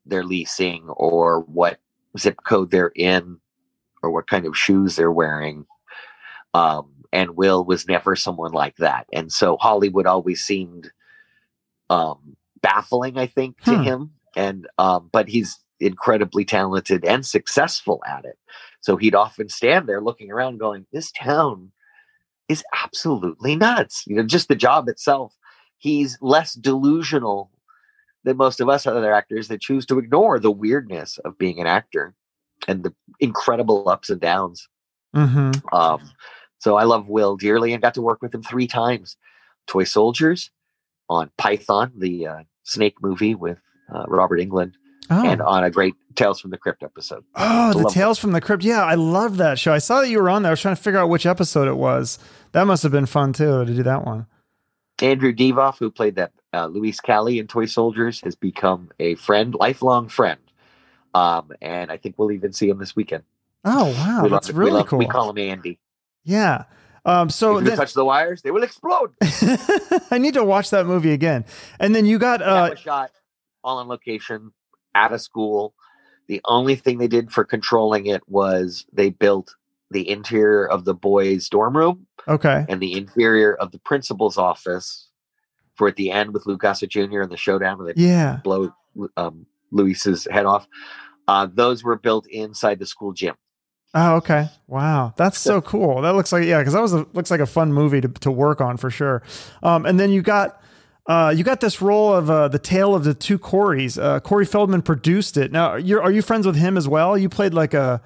they're leasing or what zip code they're in or what kind of shoes they're wearing. Um, and Will was never someone like that. And so Hollywood always seemed um, baffling, I think, to Hmm. him. And um, but he's incredibly talented and successful at it. So he'd often stand there looking around, going, "This town is absolutely nuts." You know, just the job itself. He's less delusional than most of us other actors that choose to ignore the weirdness of being an actor and the incredible ups and downs. hmm Um, so I love Will dearly and got to work with him three times. Toy Soldiers on Python, the uh, snake movie with uh, Robert Englund, Oh. and on a great Tales from the Crypt episode. Oh, the Tales from the Crypt. Yeah, I love that show. I saw that you were on there. I was trying to figure out which episode it was. That must have been fun too to do that one. Andrew Divoff, who played that uh, Luis Cali in Toy Soldiers, has become a friend, lifelong friend. Um, and I think we'll even see him this weekend. Oh wow, we that's love, we really love- cool. We call him Andy. yeah. Um, so if you then, touch the wires, they will explode. [LAUGHS] I need to watch that movie again. And then you got uh, shot all on location at a school. The only thing they did for controlling it was they built the interior of the boys' dorm room okay. and the interior of the principal's office for at the end with Lou Gossett Jr. and the showdown where they Yeah. blow um, Luis's head off. Uh, those were built inside the school gym. Oh, okay. Wow, that's so cool. That looks like yeah, because that was a, looks like a fun movie to, to work on for sure. Um, and then you got uh, you got this role of uh, the tale of the two Corys. Uh, Corey Feldman produced it. Now, you're are you friends with him as well? You played like a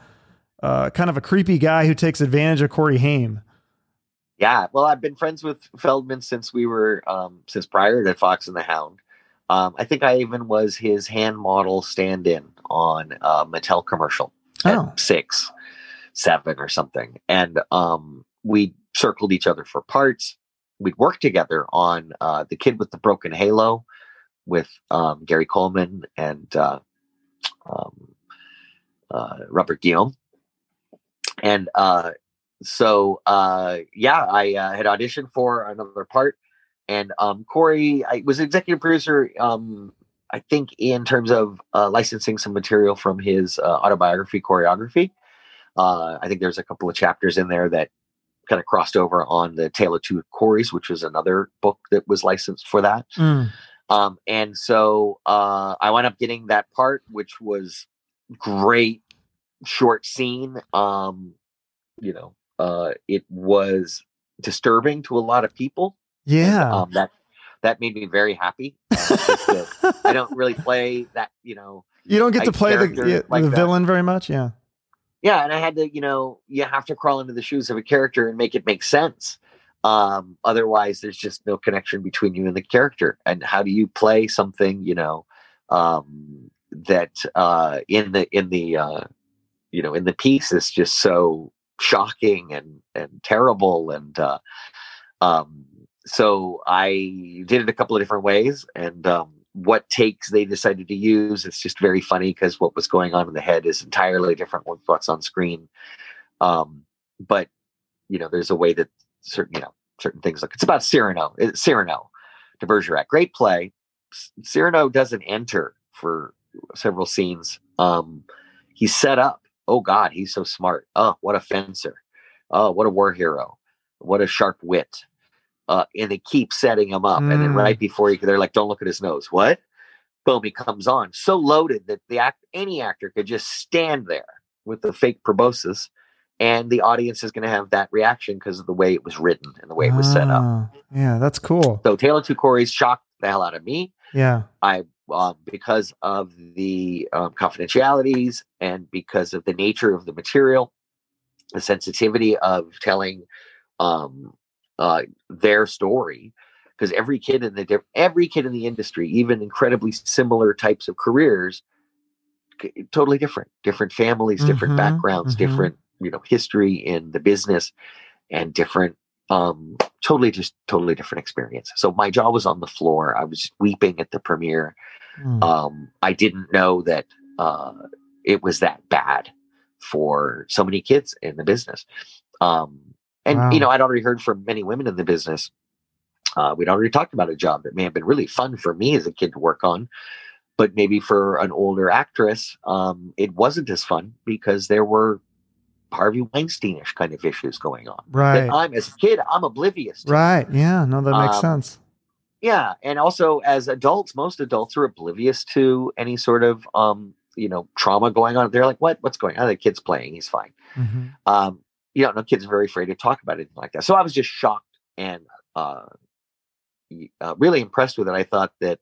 uh, kind of a creepy guy who takes advantage of Corey Haim. Yeah, well, I've been friends with Feldman since we were um, since prior to Fox and the Hound. Um, I think I even was his hand model stand-in on a Mattel commercial at Oh. six, seven, or something, and um, we circled each other for parts. We'd work together on uh, the Kid with the Broken Halo with um, Gary Coleman and uh, um, uh, Robert Guillaume, and uh, so uh yeah i uh, had auditioned for another part. And um corey i was executive producer um i think in terms of licensing some material from his autobiography Coreyography uh i think there's a couple of chapters in there that kind of crossed over on the tale of two corys which was another book that was licensed for that Mm. um, and so uh, I wound up getting that part, which was great, short scene. Um, you know, uh, it was disturbing to a lot of people. and, Yeah. um, that that made me very happy. Uh, I don't really [LAUGHS] play that, you know. you don't get to play the like the that. villain very much. Yeah. Yeah, and I had to, you know, you have to crawl into the shoes of a character and make it make sense. Um, otherwise, there's just no connection between you and the character. And how do you play something, you know, um, that uh, in the in the uh, you know in the piece is just so shocking and and terrible and uh, um, so I did it a couple of different ways and um, what takes they decided to use. It's just very funny because what was going on in the head is entirely different with what's on screen. Um, but you know there's a way that certain you know certain things look. it's about Cyrano it's Cyrano de Bergerac. Great play. Cyrano doesn't enter for several scenes. Um, he's set up. Oh god he's so smart. Oh what a fencer. Oh what a war hero. What a sharp wit uh, and they keep setting him up and then Mm. right before he they're like don't look at his nose what boom he comes on so loaded that the act any actor could just stand there with the fake proboscis and the audience is going to have that reaction because of the way it was written and the way it was set up Ah, Yeah, that's cool. so taylor two corey's shocked the hell out of me Yeah. I um, because of the um, confidentialities and because of the nature of the material, the sensitivity of telling um, uh, their story. Because every kid in the every kid in the industry, even incredibly similar types of careers, c- totally different, different families, different Mhm, backgrounds, mhm. different you know history in the business, and different um totally just totally different experience so my jaw was on the floor i was weeping at the premiere Mm. um i didn't know that uh it was that bad for so many kids in the business um and Wow. you know i'd already heard from many women in the business uh we'd already talked about a job that may have been really fun for me as a kid to work on but maybe for an older actress um it wasn't as fun because there were harvey weinsteinish kind of issues going on right. that I'm as a kid, I'm oblivious to. Right. Yeah. No, that makes Um, sense. Yeah, and also as adults, most adults are oblivious to any sort of um, you know, trauma going on. They're like, "What? What's going on?" The kid's playing. He's fine. hmm Um, you know, no kids are very afraid to talk about anything like that. So I was just shocked and uh, uh, really impressed with it. I thought that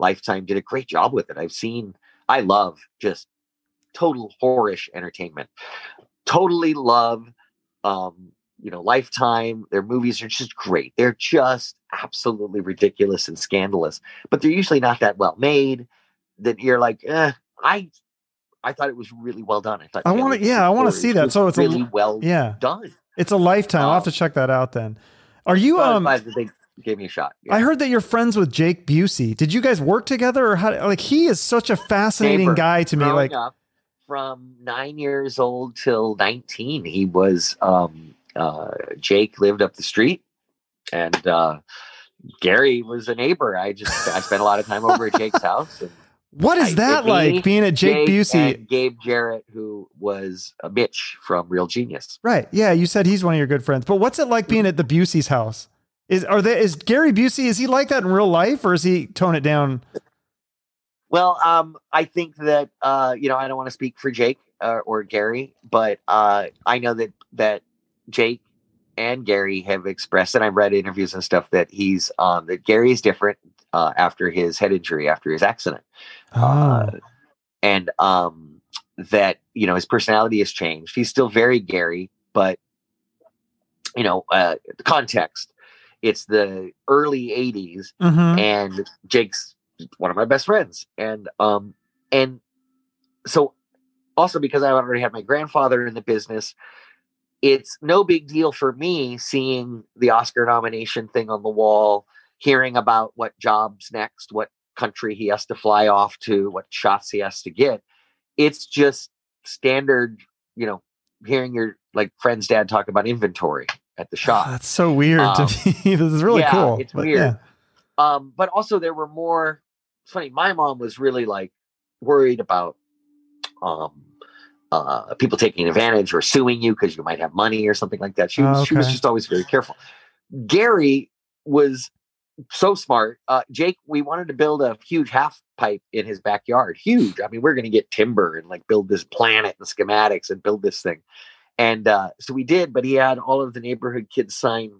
Lifetime did a great job with it. I've seen. I love just total whorish entertainment. Totally love um you know lifetime their movies are just great they're just absolutely ridiculous and scandalous but they're usually not that well made that you're like eh, i i thought it was really well done i thought I wanna- yeah, I wanna see that. So it's a- really well Yeah. done It's a lifetime. I'll have to Um, check that out then. Are you um they gave me a shot I heard that you're friends with Jake Busey. Did you guys work together or how like he is such a fascinating Neighbor. guy to me Growing like up, from nine years old till 19 he was um uh jake lived up the street and uh gary was a neighbor i just i spent a lot of time over at jake's [LAUGHS] house and what is I- that me, like being at Jake, Busey? and gabe jarrett who was a mitch from real genius Right. Yeah, you said he's one of your good friends. But what's it like being at the Busey's house? Is are they is Gary Busey is he like that in real life or is he tone it down? well um i think that uh you know i don't want to speak for jake uh, or gary but uh i know that that jake and Gary have expressed, and I've read interviews and stuff that he's um that Gary is different uh, after his head injury, after his accident, Oh. uh, and um that you know his personality has changed. He's still very Gary, but you know uh, the context. It's the early '80s, Mhm. and Jake's one of my best friends, and um and so also because I already had my grandfather in the business, it's no big deal for me seeing the Oscar nomination thing on the wall, hearing about what jobs next, what country he has to fly off to, what shots he has to get. It's just standard, you know, hearing your like friend's dad talk about inventory at the shop. That's so weird Um, to me. [LAUGHS] this is really yeah, cool. it's But weird. yeah. Um, but also there were more. It's funny. My mom was really like worried about um, uh, people taking advantage or suing you because you might have money or something like that. She was Oh, she was just always very careful. Gary was so smart. Uh, Jake, we wanted to build a huge half pipe in his backyard. Huge. I mean, we're going to get timber and like build this planet and schematics and build this thing. And uh, so we did, but he had all of the neighborhood kids sign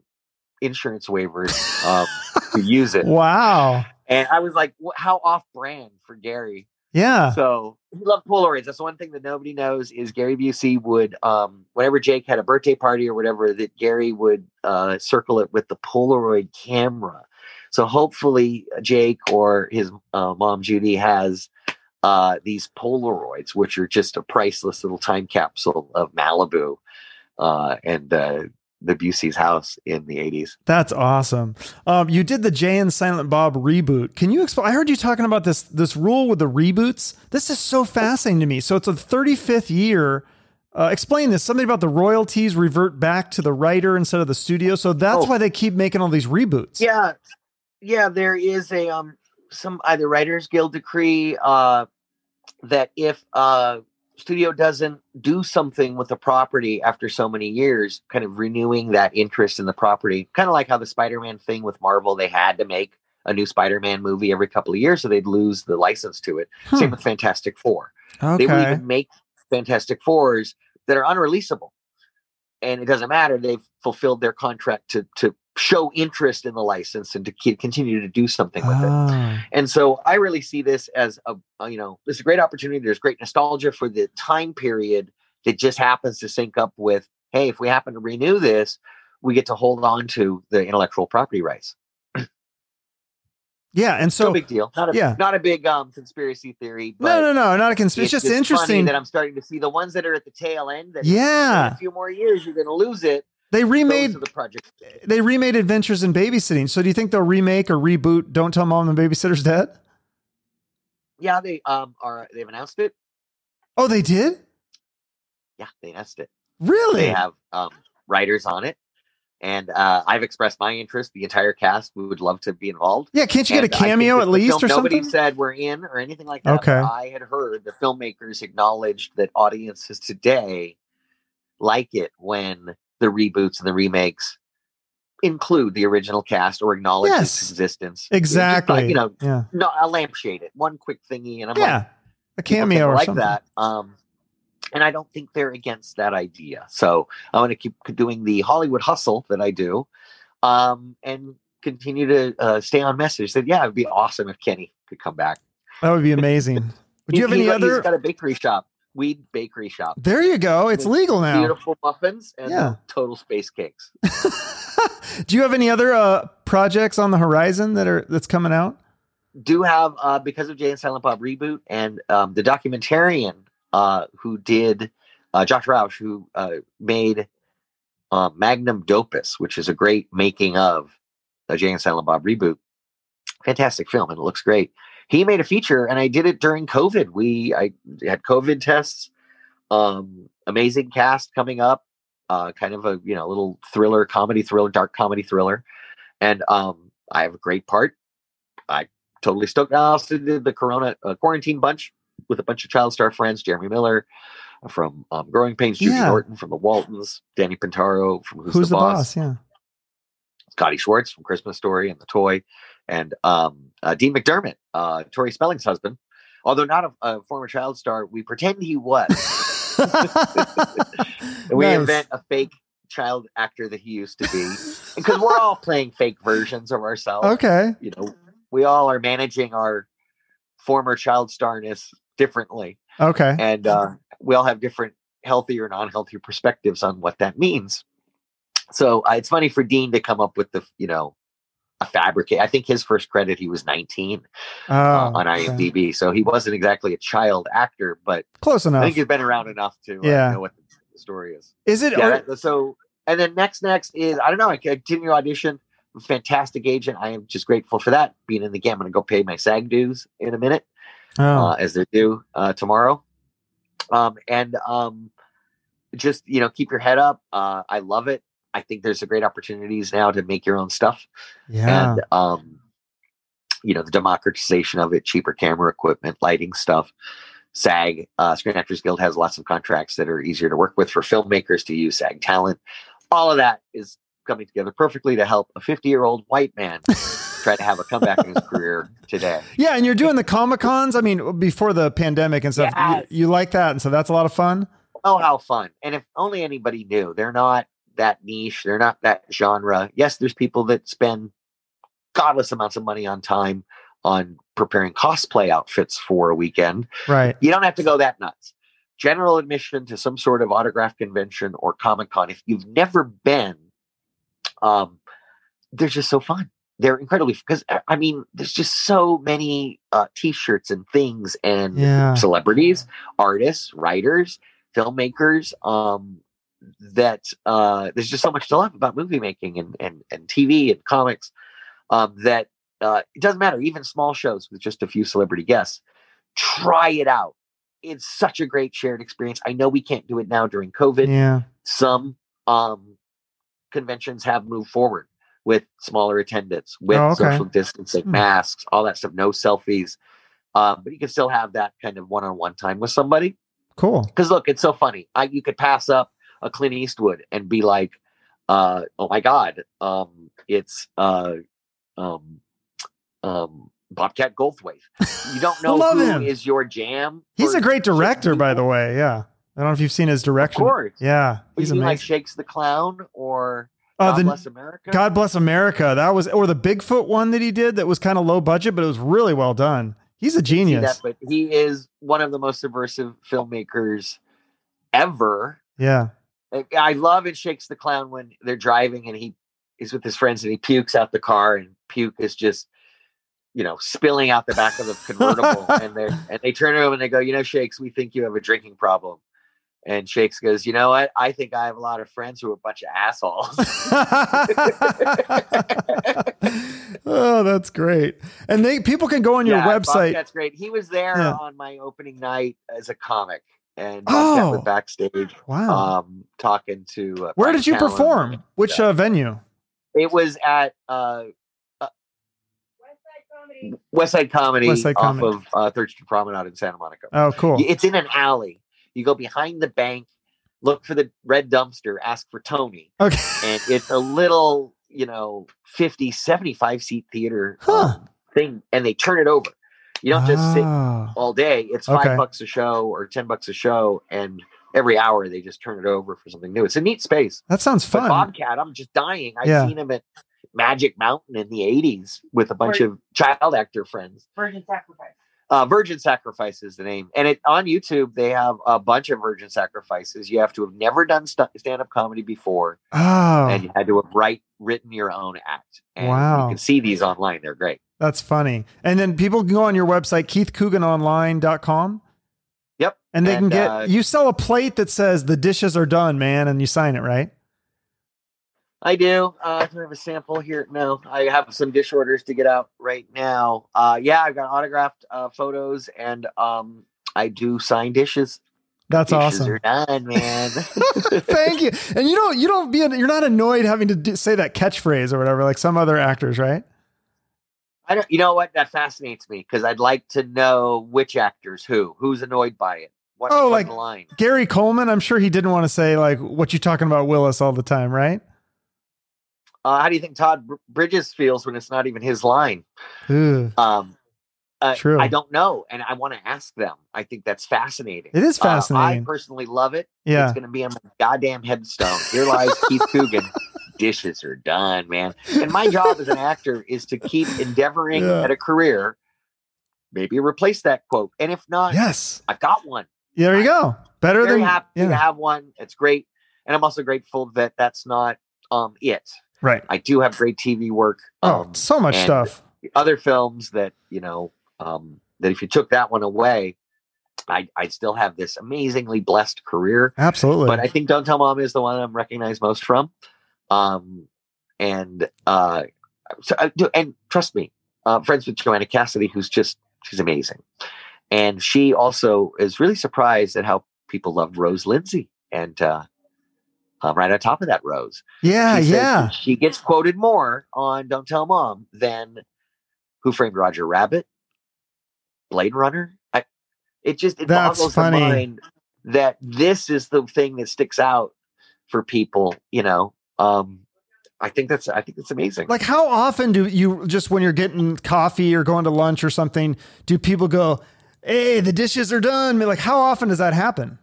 insurance waivers um, to use it. Wow. And I was like, how off brand for Gary. Yeah. So he loved Polaroids. That's one thing that nobody knows is Gary Busey would, um, whenever Jake had a birthday party or whatever, that Gary would uh, circle it with the Polaroid camera. So hopefully Jake or his uh, mom Judy has uh, these Polaroids, which are just a priceless little time capsule of Malibu uh, and uh, the Busey's house in the 80s. That's awesome. Um, you did the Jay and Silent Bob reboot. Can you explain? I heard you talking about this this rule with the reboots. This is so fascinating to me. So it's a 35th year. Uh, explain this. Something about the royalties revert back to the writer instead of the studio. So that's Oh. why they keep making all these reboots. Yeah, yeah. There is a um some either Writers Guild decree uh that if uh studio doesn't do something with the property after so many years, kind of renewing that interest in the property, kind of like how the Spider-Man thing with Marvel, they had to make a new Spider-Man movie every couple of years, so they'd lose the license to it. Hmm. Same with Fantastic Four. They will Okay. even make Fantastic Fours that are unreleasable. And it doesn't matter. They've fulfilled their contract to to show interest in the license and to ke- continue to do something with it. Ah, And so I really see this as a, a, you know, this is a great opportunity. There's great nostalgia for the time period that just happens to sync up with, hey, if we happen to renew this, we get to hold on to the intellectual property rights. yeah, and So so big deal. Not a yeah. not a big um conspiracy theory, but no, no, no, not a conspiracy. It's just interesting. that I'm starting to see the ones that are at the tail end. That Yeah. in a few more years you're going to lose it. They remade the projects. they remade Adventures in Babysitting. So do you think they'll remake or reboot Don't Tell Mom the Babysitter's Dead? Yeah, they um are they've announced it. Oh, they did? Yeah, they announced it. Really? They have um writers on it, and uh, I've expressed my interest. The entire cast we would love to be involved. Yeah, can't you get And a I think cameo at least film- or nobody said we're in or anything like that. Okay. I had heard the filmmakers acknowledged that audiences today like it when the reboots and the remakes include the original cast or acknowledge Yes. its existence. Like, Exactly. you know, yeah. no, a lampshade it, one quick thingy, and I'm Yeah. like, A cameo or like something. that. Um, and I don't think they're against that idea. So I'm going to keep doing the Hollywood hustle that I do, um, and continue to uh, stay on message. That yeah, it'd be awesome if Kenny could come back. That would be [LAUGHS] amazing. Would you have He- any he- other? He's got a bakery shop, weed bakery shop. There you go. It's legal now. Beautiful muffins and Yeah. total space cakes. [LAUGHS] Do you have any other uh, projects on the horizon that are that's coming out? do have uh, because of Jay and Silent Bob reboot and um, the documentarian uh, who did uh, Josh Roush who uh, made uh, Magnum Dopus, which is a great making of the Jay and Silent Bob reboot. Fantastic film and it looks great. He made a feature and I did it during COVID. We I had COVID tests. Um, amazing cast coming up. Uh, kind of a you know little thriller, comedy thriller, dark comedy thriller, and um, I have a great part. I totally stoked. I also did the Corona uh, quarantine bunch with a bunch of Child Star friends, Jeremy Miller from um, Growing Pains, Judy Yeah. Norton from the Waltons, Danny Pintauro from Who's, Who's, the, Boss, Yeah. Scotty Schwartz from Christmas Story and The Toy, and um, uh, Dean McDermott, uh, Tori Spelling's husband. Although not a, a former child star, we pretend he was. [LAUGHS] We Nice. invent a fake child actor that he used to be because we're all playing fake versions of ourselves Okay. you know we all are managing our former child starness differently Okay. and uh, we all have different healthy or non-healthy perspectives on what that means so uh, it's funny for dean to come up with the you know a fabricate i think his first credit he was 19 Oh, uh, on okay. imdb so he wasn't exactly a child actor but Close enough. i think he's been around enough to uh, Yeah. know what the story is Is it? yeah. or- so, and then next, next is I don't know. I continue audition. Fantastic agent. I am just grateful for that being in the game. I'm going to go pay my SAG dues in a minute, oh. uh, as they're due uh, tomorrow. Um, and um, just you know, keep your head up. Uh, I love it. I think there's a great opportunities now to make your own stuff, yeah. and um, you know, the democratization of it, cheaper camera equipment, lighting stuff. SAG, uh, Screen Actors Guild has lots of contracts that are easier to work with for filmmakers to use SAG talent. All of that is coming together perfectly to help a 50 year old white man try to have a comeback in his [LAUGHS] career today. yeah, and you're doing the comic cons. I mean, before the pandemic and stuff. Yes. You, you like that, and so that's a lot of fun. Oh, how fun. And if only anybody knew, they're not that niche, they're not that genre. Yes, there's people that spend godless amounts of money on time on preparing cosplay outfits for a weekend. Right. You don't have to go that nuts. General admission to some sort of autograph convention or Comic Con, if you've never been, um, they're just so fun. They're incredibly because I mean, there's just so many uh, t-shirts and things and Yeah. celebrities, artists, writers, filmmakers. Um, that uh, there's just so much to love about movie making and and, and TV and comics. Um, that uh, it doesn't matter. Even small shows with just a few celebrity guests, try it out. It's such a great shared experience. I know we can't do it now during COVID. Yeah. Some um, conventions have moved forward with smaller attendance, with Oh, okay. social distancing, Hmm. masks, all that stuff. No selfies, um, but you can still have that kind of one-on-one time with somebody. Cool. Because look, it's so funny. I, you could pass up a Clint Eastwood and be like, uh, "Oh my God, um, it's uh, um, um, Bobcat Goldthwait." You don't [LAUGHS] know Love who is him. your jam. He's a great director, by the way. Yeah. I don't know if you've seen his Of direction. course. Yeah. He's mean like. Shakes the Clown or Uh, God the- bless America. God bless America. That was or the Bigfoot one that he did that was kind of low budget, but it was really well done. He's a genius. that, but he is one of the most subversive filmmakers ever. yeah. I love it Shakes the Clown when they're driving and he is with his friends and he pukes out the car and puke is just, you know, spilling out the back of the convertible. [LAUGHS] and they and they turn to him and they go, you know, Shakes, we think you have a drinking problem. And Shakes goes, you know what? I think I have a lot of friends who are a bunch of assholes. [LAUGHS] [LAUGHS] oh, that's great. And they people can go on your Yeah, website. that's great. He was there Yeah. on my opening night as a comic. And Oh. backstage Wow. um, talking to. Uh, Where did you Callen. perform? Which uh, venue? It was at uh, uh, West Side Comedy West Side off of uh, Third Street Promenade in Santa Monica. Oh, cool. It's in an alley. You go behind the bank, look for the red dumpster, ask for Tony, Okay. and it's a little, you know, 50, 75 seat theater Huh. um, thing, and they turn it over. You don't just sit Ah. all day. It's five Okay. bucks a show or ten bucks a show, and every hour they just turn it over for something new. It's a neat space. That sounds But fun. Bobcat, I'm just dying. I've Yeah. seen him at Magic Mountain in the '80s with a bunch of child actor friends. Virgin sacrifice. Uh, Virgin Sacrifice is the name, and it on YouTube they have a bunch of Virgin Sacrifices. You have to have never done st- stand-up comedy before, oh, and you had to have write written your own act. And Wow. you can see these online; they're great. that's funny. And then people can go on your website, keithcooganonline.com. Yep, And they can get uh, you sell a plate that says the dishes are done, man, and you sign it, right? I do. Uh, I have a sample here? No, I have some dish orders to get out right now. Uh, yeah, I've got autographed uh, photos, and um, I do sign dishes. That's dishes awesome. are done, man. [LAUGHS] Thank you. And you don't you don't be you're not annoyed having to do, say that catchphrase or whatever like some other actors, right? I don't. You know what? That fascinates me because I'd like to know which actors, who, who's annoyed by it. What, Oh, like- line? Gary Coleman, I'm sure he didn't want to say like what you talking about Willis all the time, right? Uh, how do you think Todd Br- Bridges feels when it's not even his line? Um, uh, True. I don't know, and I want to ask them. I think that's fascinating. It is Uh, I personally love it. yeah. It's going to be on my goddamn headstone. Here lies Keith Coogan. Dishes are done, man. And my job as an actor is to keep endeavoring Yeah. at a career. Maybe replace that quote, and if not, Yes. I've got one. Yeah, there you go. Better than happy to have one. It's great, and I'm also grateful that that's not um it. Right. I do have great TV work. Oh, Um, so much stuff. Other films that you know um, that if you took that one away, I I still have this amazingly blessed career. Absolutely. but I think Don't Tell Mom is the one I'm recognized most from. Um, and uh, so I do, and trust me, uh, friends with Joanna Cassidy, who's just she's amazing, and she also is really surprised at how people loved Rose Lindsey, and uh, um, right on top of that, Rose, yeah, she yeah. she gets quoted more on Don't Tell Mom than Who Framed Roger Rabbit, Blade Runner. I, it just it That's boggles funny. the mind that this is the thing that sticks out for people. You know, um, I think that's I think that's amazing. Like how often do you just when you're getting coffee or going to lunch or something, do people go, "Hey, the dishes are done." Like how often does that happen?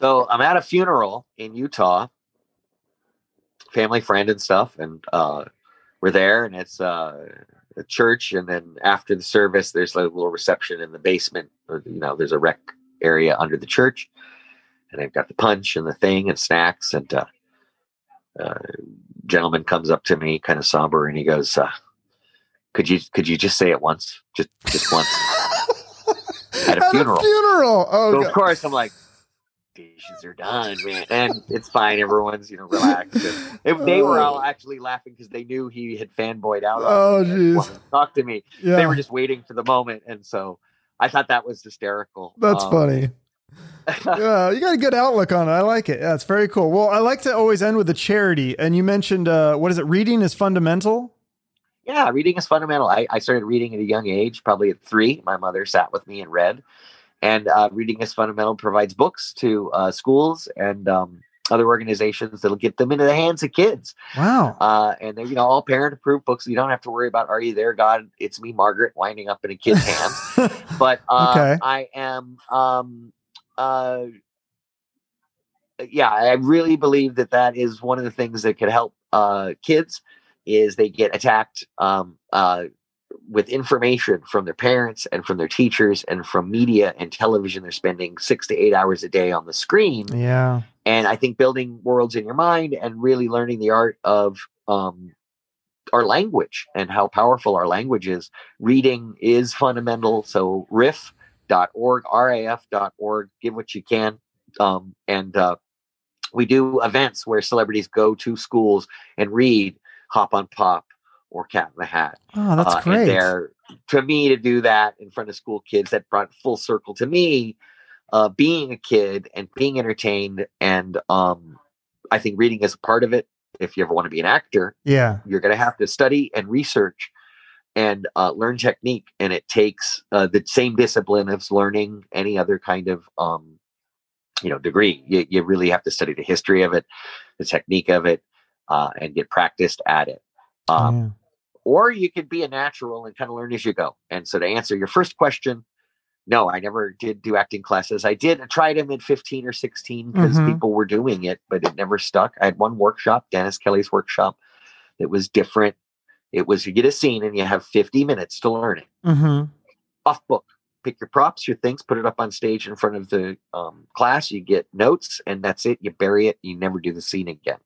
So I'm at a funeral in Utah, family friend and stuff, and uh, we're there, and it's uh, a church, and then after the service, there's like a little reception in the basement. Or, you know, there's a rec area under the church, and they've got the punch and the thing and snacks, and uh, uh, gentleman comes up to me, kind of somber, and he goes, uh, "Could you could you just say it once, just just once?" [LAUGHS] At a funeral. funeral. Oh, So God. of course I'm like, dishes are done, man, and it's fine. Everyone's you know relaxed. And [LAUGHS] they, were all actually laughing because they knew he had fanboyed out. Oh, jeez. talk to me. yeah, They were just waiting for the moment, and so I thought that was hysterical. that's Um, funny. [LAUGHS] yeah, you got a good outlook on it. I like it. Yeah, it's very cool. Well, I like to always end with a charity, and you mentioned uh, what is it? Reading is fundamental. yeah, reading is fundamental. I, I started reading at a young age, probably at three. My mother sat with me and read. And uh, reading is fundamental provides books to uh, schools and um, other organizations that'll get them into the hands of kids. Wow. Uh, and they're, you know, all parent approved books. You don't have to worry about, are you there, God? It's me, Margaret, winding up in a kid's hands. [LAUGHS] But uh, Okay. I am, um, uh, yeah, I really believe that that is one of the things that could help uh, kids is they get attacked um, uh, with information from their parents and from their teachers and from media and television. They're spending six to eight hours a day on the screen. Yeah. And I think building worlds in your mind and really learning the art of um, our language and how powerful our language is. Reading is fundamental. So rif.org, raf.org, give what you can. Um, and uh, we do events where celebrities go to schools and read Hop on Pop or Cat in the Hat. Oh, that's Uh, great. There, to me, to do that in front of school kids, that brought full circle to me, uh, being a kid and being entertained. And um, I think reading is a part of it. If you ever want to be an actor, Yeah. you're going to have to study and research and uh, learn technique. And it takes uh, the same discipline as learning any other kind of, um, you know, degree. You, you really have to study the history of it, the technique of it, uh, and get practiced at it. Um, yeah. Or you could be a natural and kind of learn as you go. And so to answer your first question, no, I never did do acting classes. I did I tried them at 15 or 16 because Mhm. people were doing it, but it never stuck. I had one workshop, Dennis Kelly's workshop, that was different. It was you get a scene and you have 50 minutes to learn it Mm-hmm. off book. Pick your props, your things, put it up on stage in front of the um, class. You get notes, and that's it. You bury it. You never do the scene again.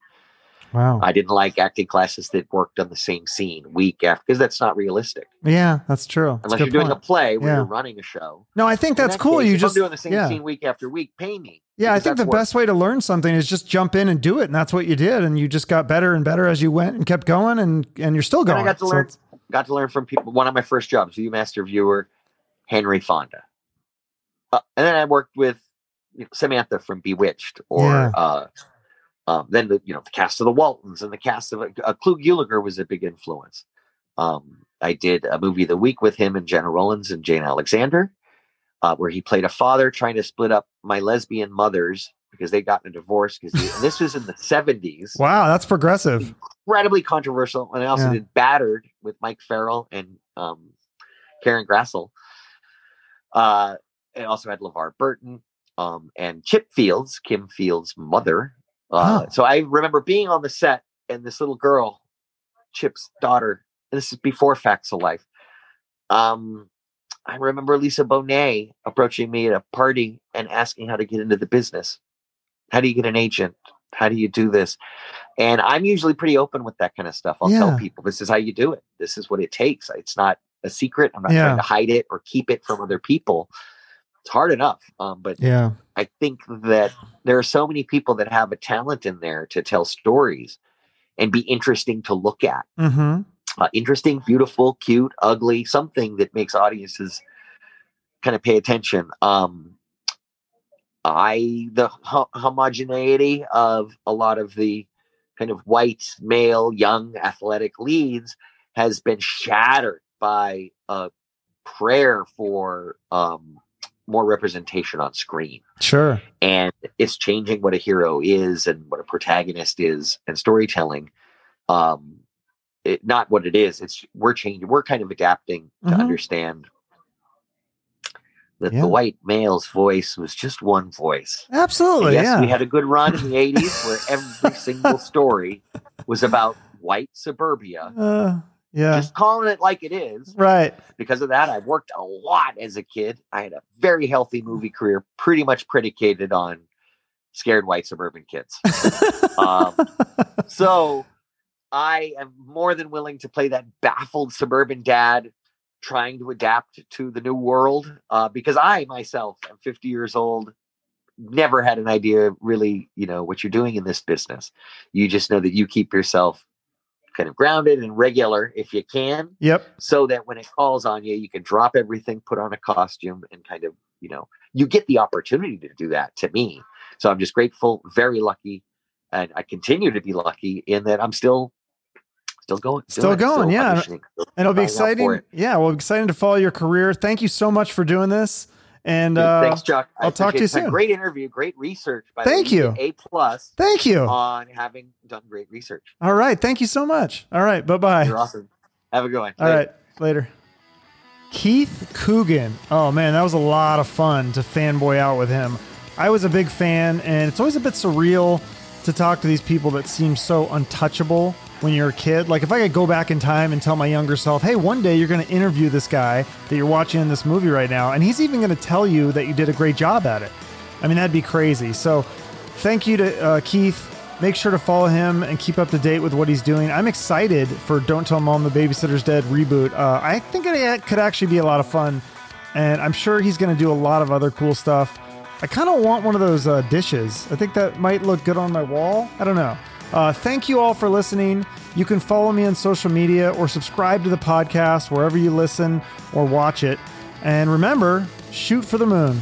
Wow. I didn't like acting classes that worked on the same scene week after because that's not realistic. yeah, that's true. That's Unless you're doing point. a play where Yeah. you're running a show. No, I think that's that cool. case, you just I'm doing the same yeah. scene week after week. Pay me. Yeah, I think the work. best way to learn something is just jump in and do it, and that's what you did, and you just got better and better as you went and kept going, and and you're still And I going. got to So learn- got to learn from people. One of my first jobs, Viewmaster viewer, Henry Fonda, uh, and then I worked with you know, Samantha from Bewitched, or Yeah. uh, um, then the you know the cast of the Waltons and the cast of uh, Clu Gulager was a big influence. Um, I did a movie of the week with him and Gena Rowlands and Jane Alexander, uh, where he played a father trying to split up my lesbian mothers because they got in a divorce. Because this was in the [LAUGHS] seventies wow, that's progressive. incredibly controversial. And I also Yeah. did Battered with Mike Farrell and um, Karen Grassle. Uh, I also had LeVar Burton um, and Chip Fields, Kim Fields' mother. Uh, Oh. So I remember being on the set and this little girl, Chip's daughter, and this is before Facts of Life. Um, I remember Lisa Bonet approaching me at a party and asking how to get into the business. How do you get an agent? How do you do this? And I'm usually pretty open with that kind of stuff. I'll Yeah. tell people this is how you do it. This is what it takes. It's not a secret. I'm not Yeah. trying to hide it or keep it from other people. It's hard enough. Um, but Yeah, I think that there are so many people that have a talent in there to tell stories and be interesting to look at. mm-hmm. Uh, interesting, beautiful, cute, ugly, something that makes audiences kind of pay attention. Um, I the ho- homogeneity of a lot of the kind of white male young athletic leads has been shattered by a prayer for um, more representation on screen sure. and it's changing what a hero is and what a protagonist is and storytelling um it not what it is it's we're changing we're kind of adapting to Mhm. understand that Yeah. the white male's voice was just one voice And Absolutely. yes yeah. we had a good run in the 80s where every [LAUGHS] single story was about white suburbia uh, yeah. just calling it like it is right. because of that, I worked a lot as a kid. I had a very healthy movie career, pretty much predicated on scared white suburban kids. Um, [LAUGHS] so I am more than willing to play that baffled suburban dad trying to adapt to the new world uh, because I myself am 50 years old. Never had an idea really, you know, what you're doing in this business. You just know that you keep yourself kind of grounded and regular if you can yep. so that when it calls on you, you can drop everything, put on a costume, and kind of, you know, you get the opportunity to do that to me. So I'm just grateful, very lucky, and I continue to be lucky in that I'm still, still going, Still going, yeah. still And it'll be trying out for exciting. it. Yeah, well, exciting to follow your career. Thank you so much for doing this. And uh, Thanks, Chuck. I I'll talk to you soon. Great interview, great research. By Thank the you. A plus thank you. on having done great research. All right. Thank you so much. All right. Bye bye. You're awesome. Have a good one. All right. Later. Keith Coogan. Oh man, that was a lot of fun to fanboy out with him. I was a big fan, and it's always a bit surreal to talk to these people that seem so untouchable when you're a kid. Like if I could go back in time and tell my younger self, hey, one day you're going to interview this guy that you're watching in this movie right now, and he's even going to tell you that you did a great job at it. I mean, that'd be crazy. So thank you to uh, Keith. Make sure to follow him and keep up to date with what he's doing. I'm excited for Don't Tell Mom the Babysitter's Dead reboot. Uh, I think it could actually be a lot of fun, and I'm sure he's going to do a lot of other cool stuff. I kind of want one of those uh, dishes. I think that might look good on my wall. I don't know. Uh, thank you all for listening. You can follow me on social media or subscribe to the podcast wherever you listen or watch it. And remember, shoot for the moon.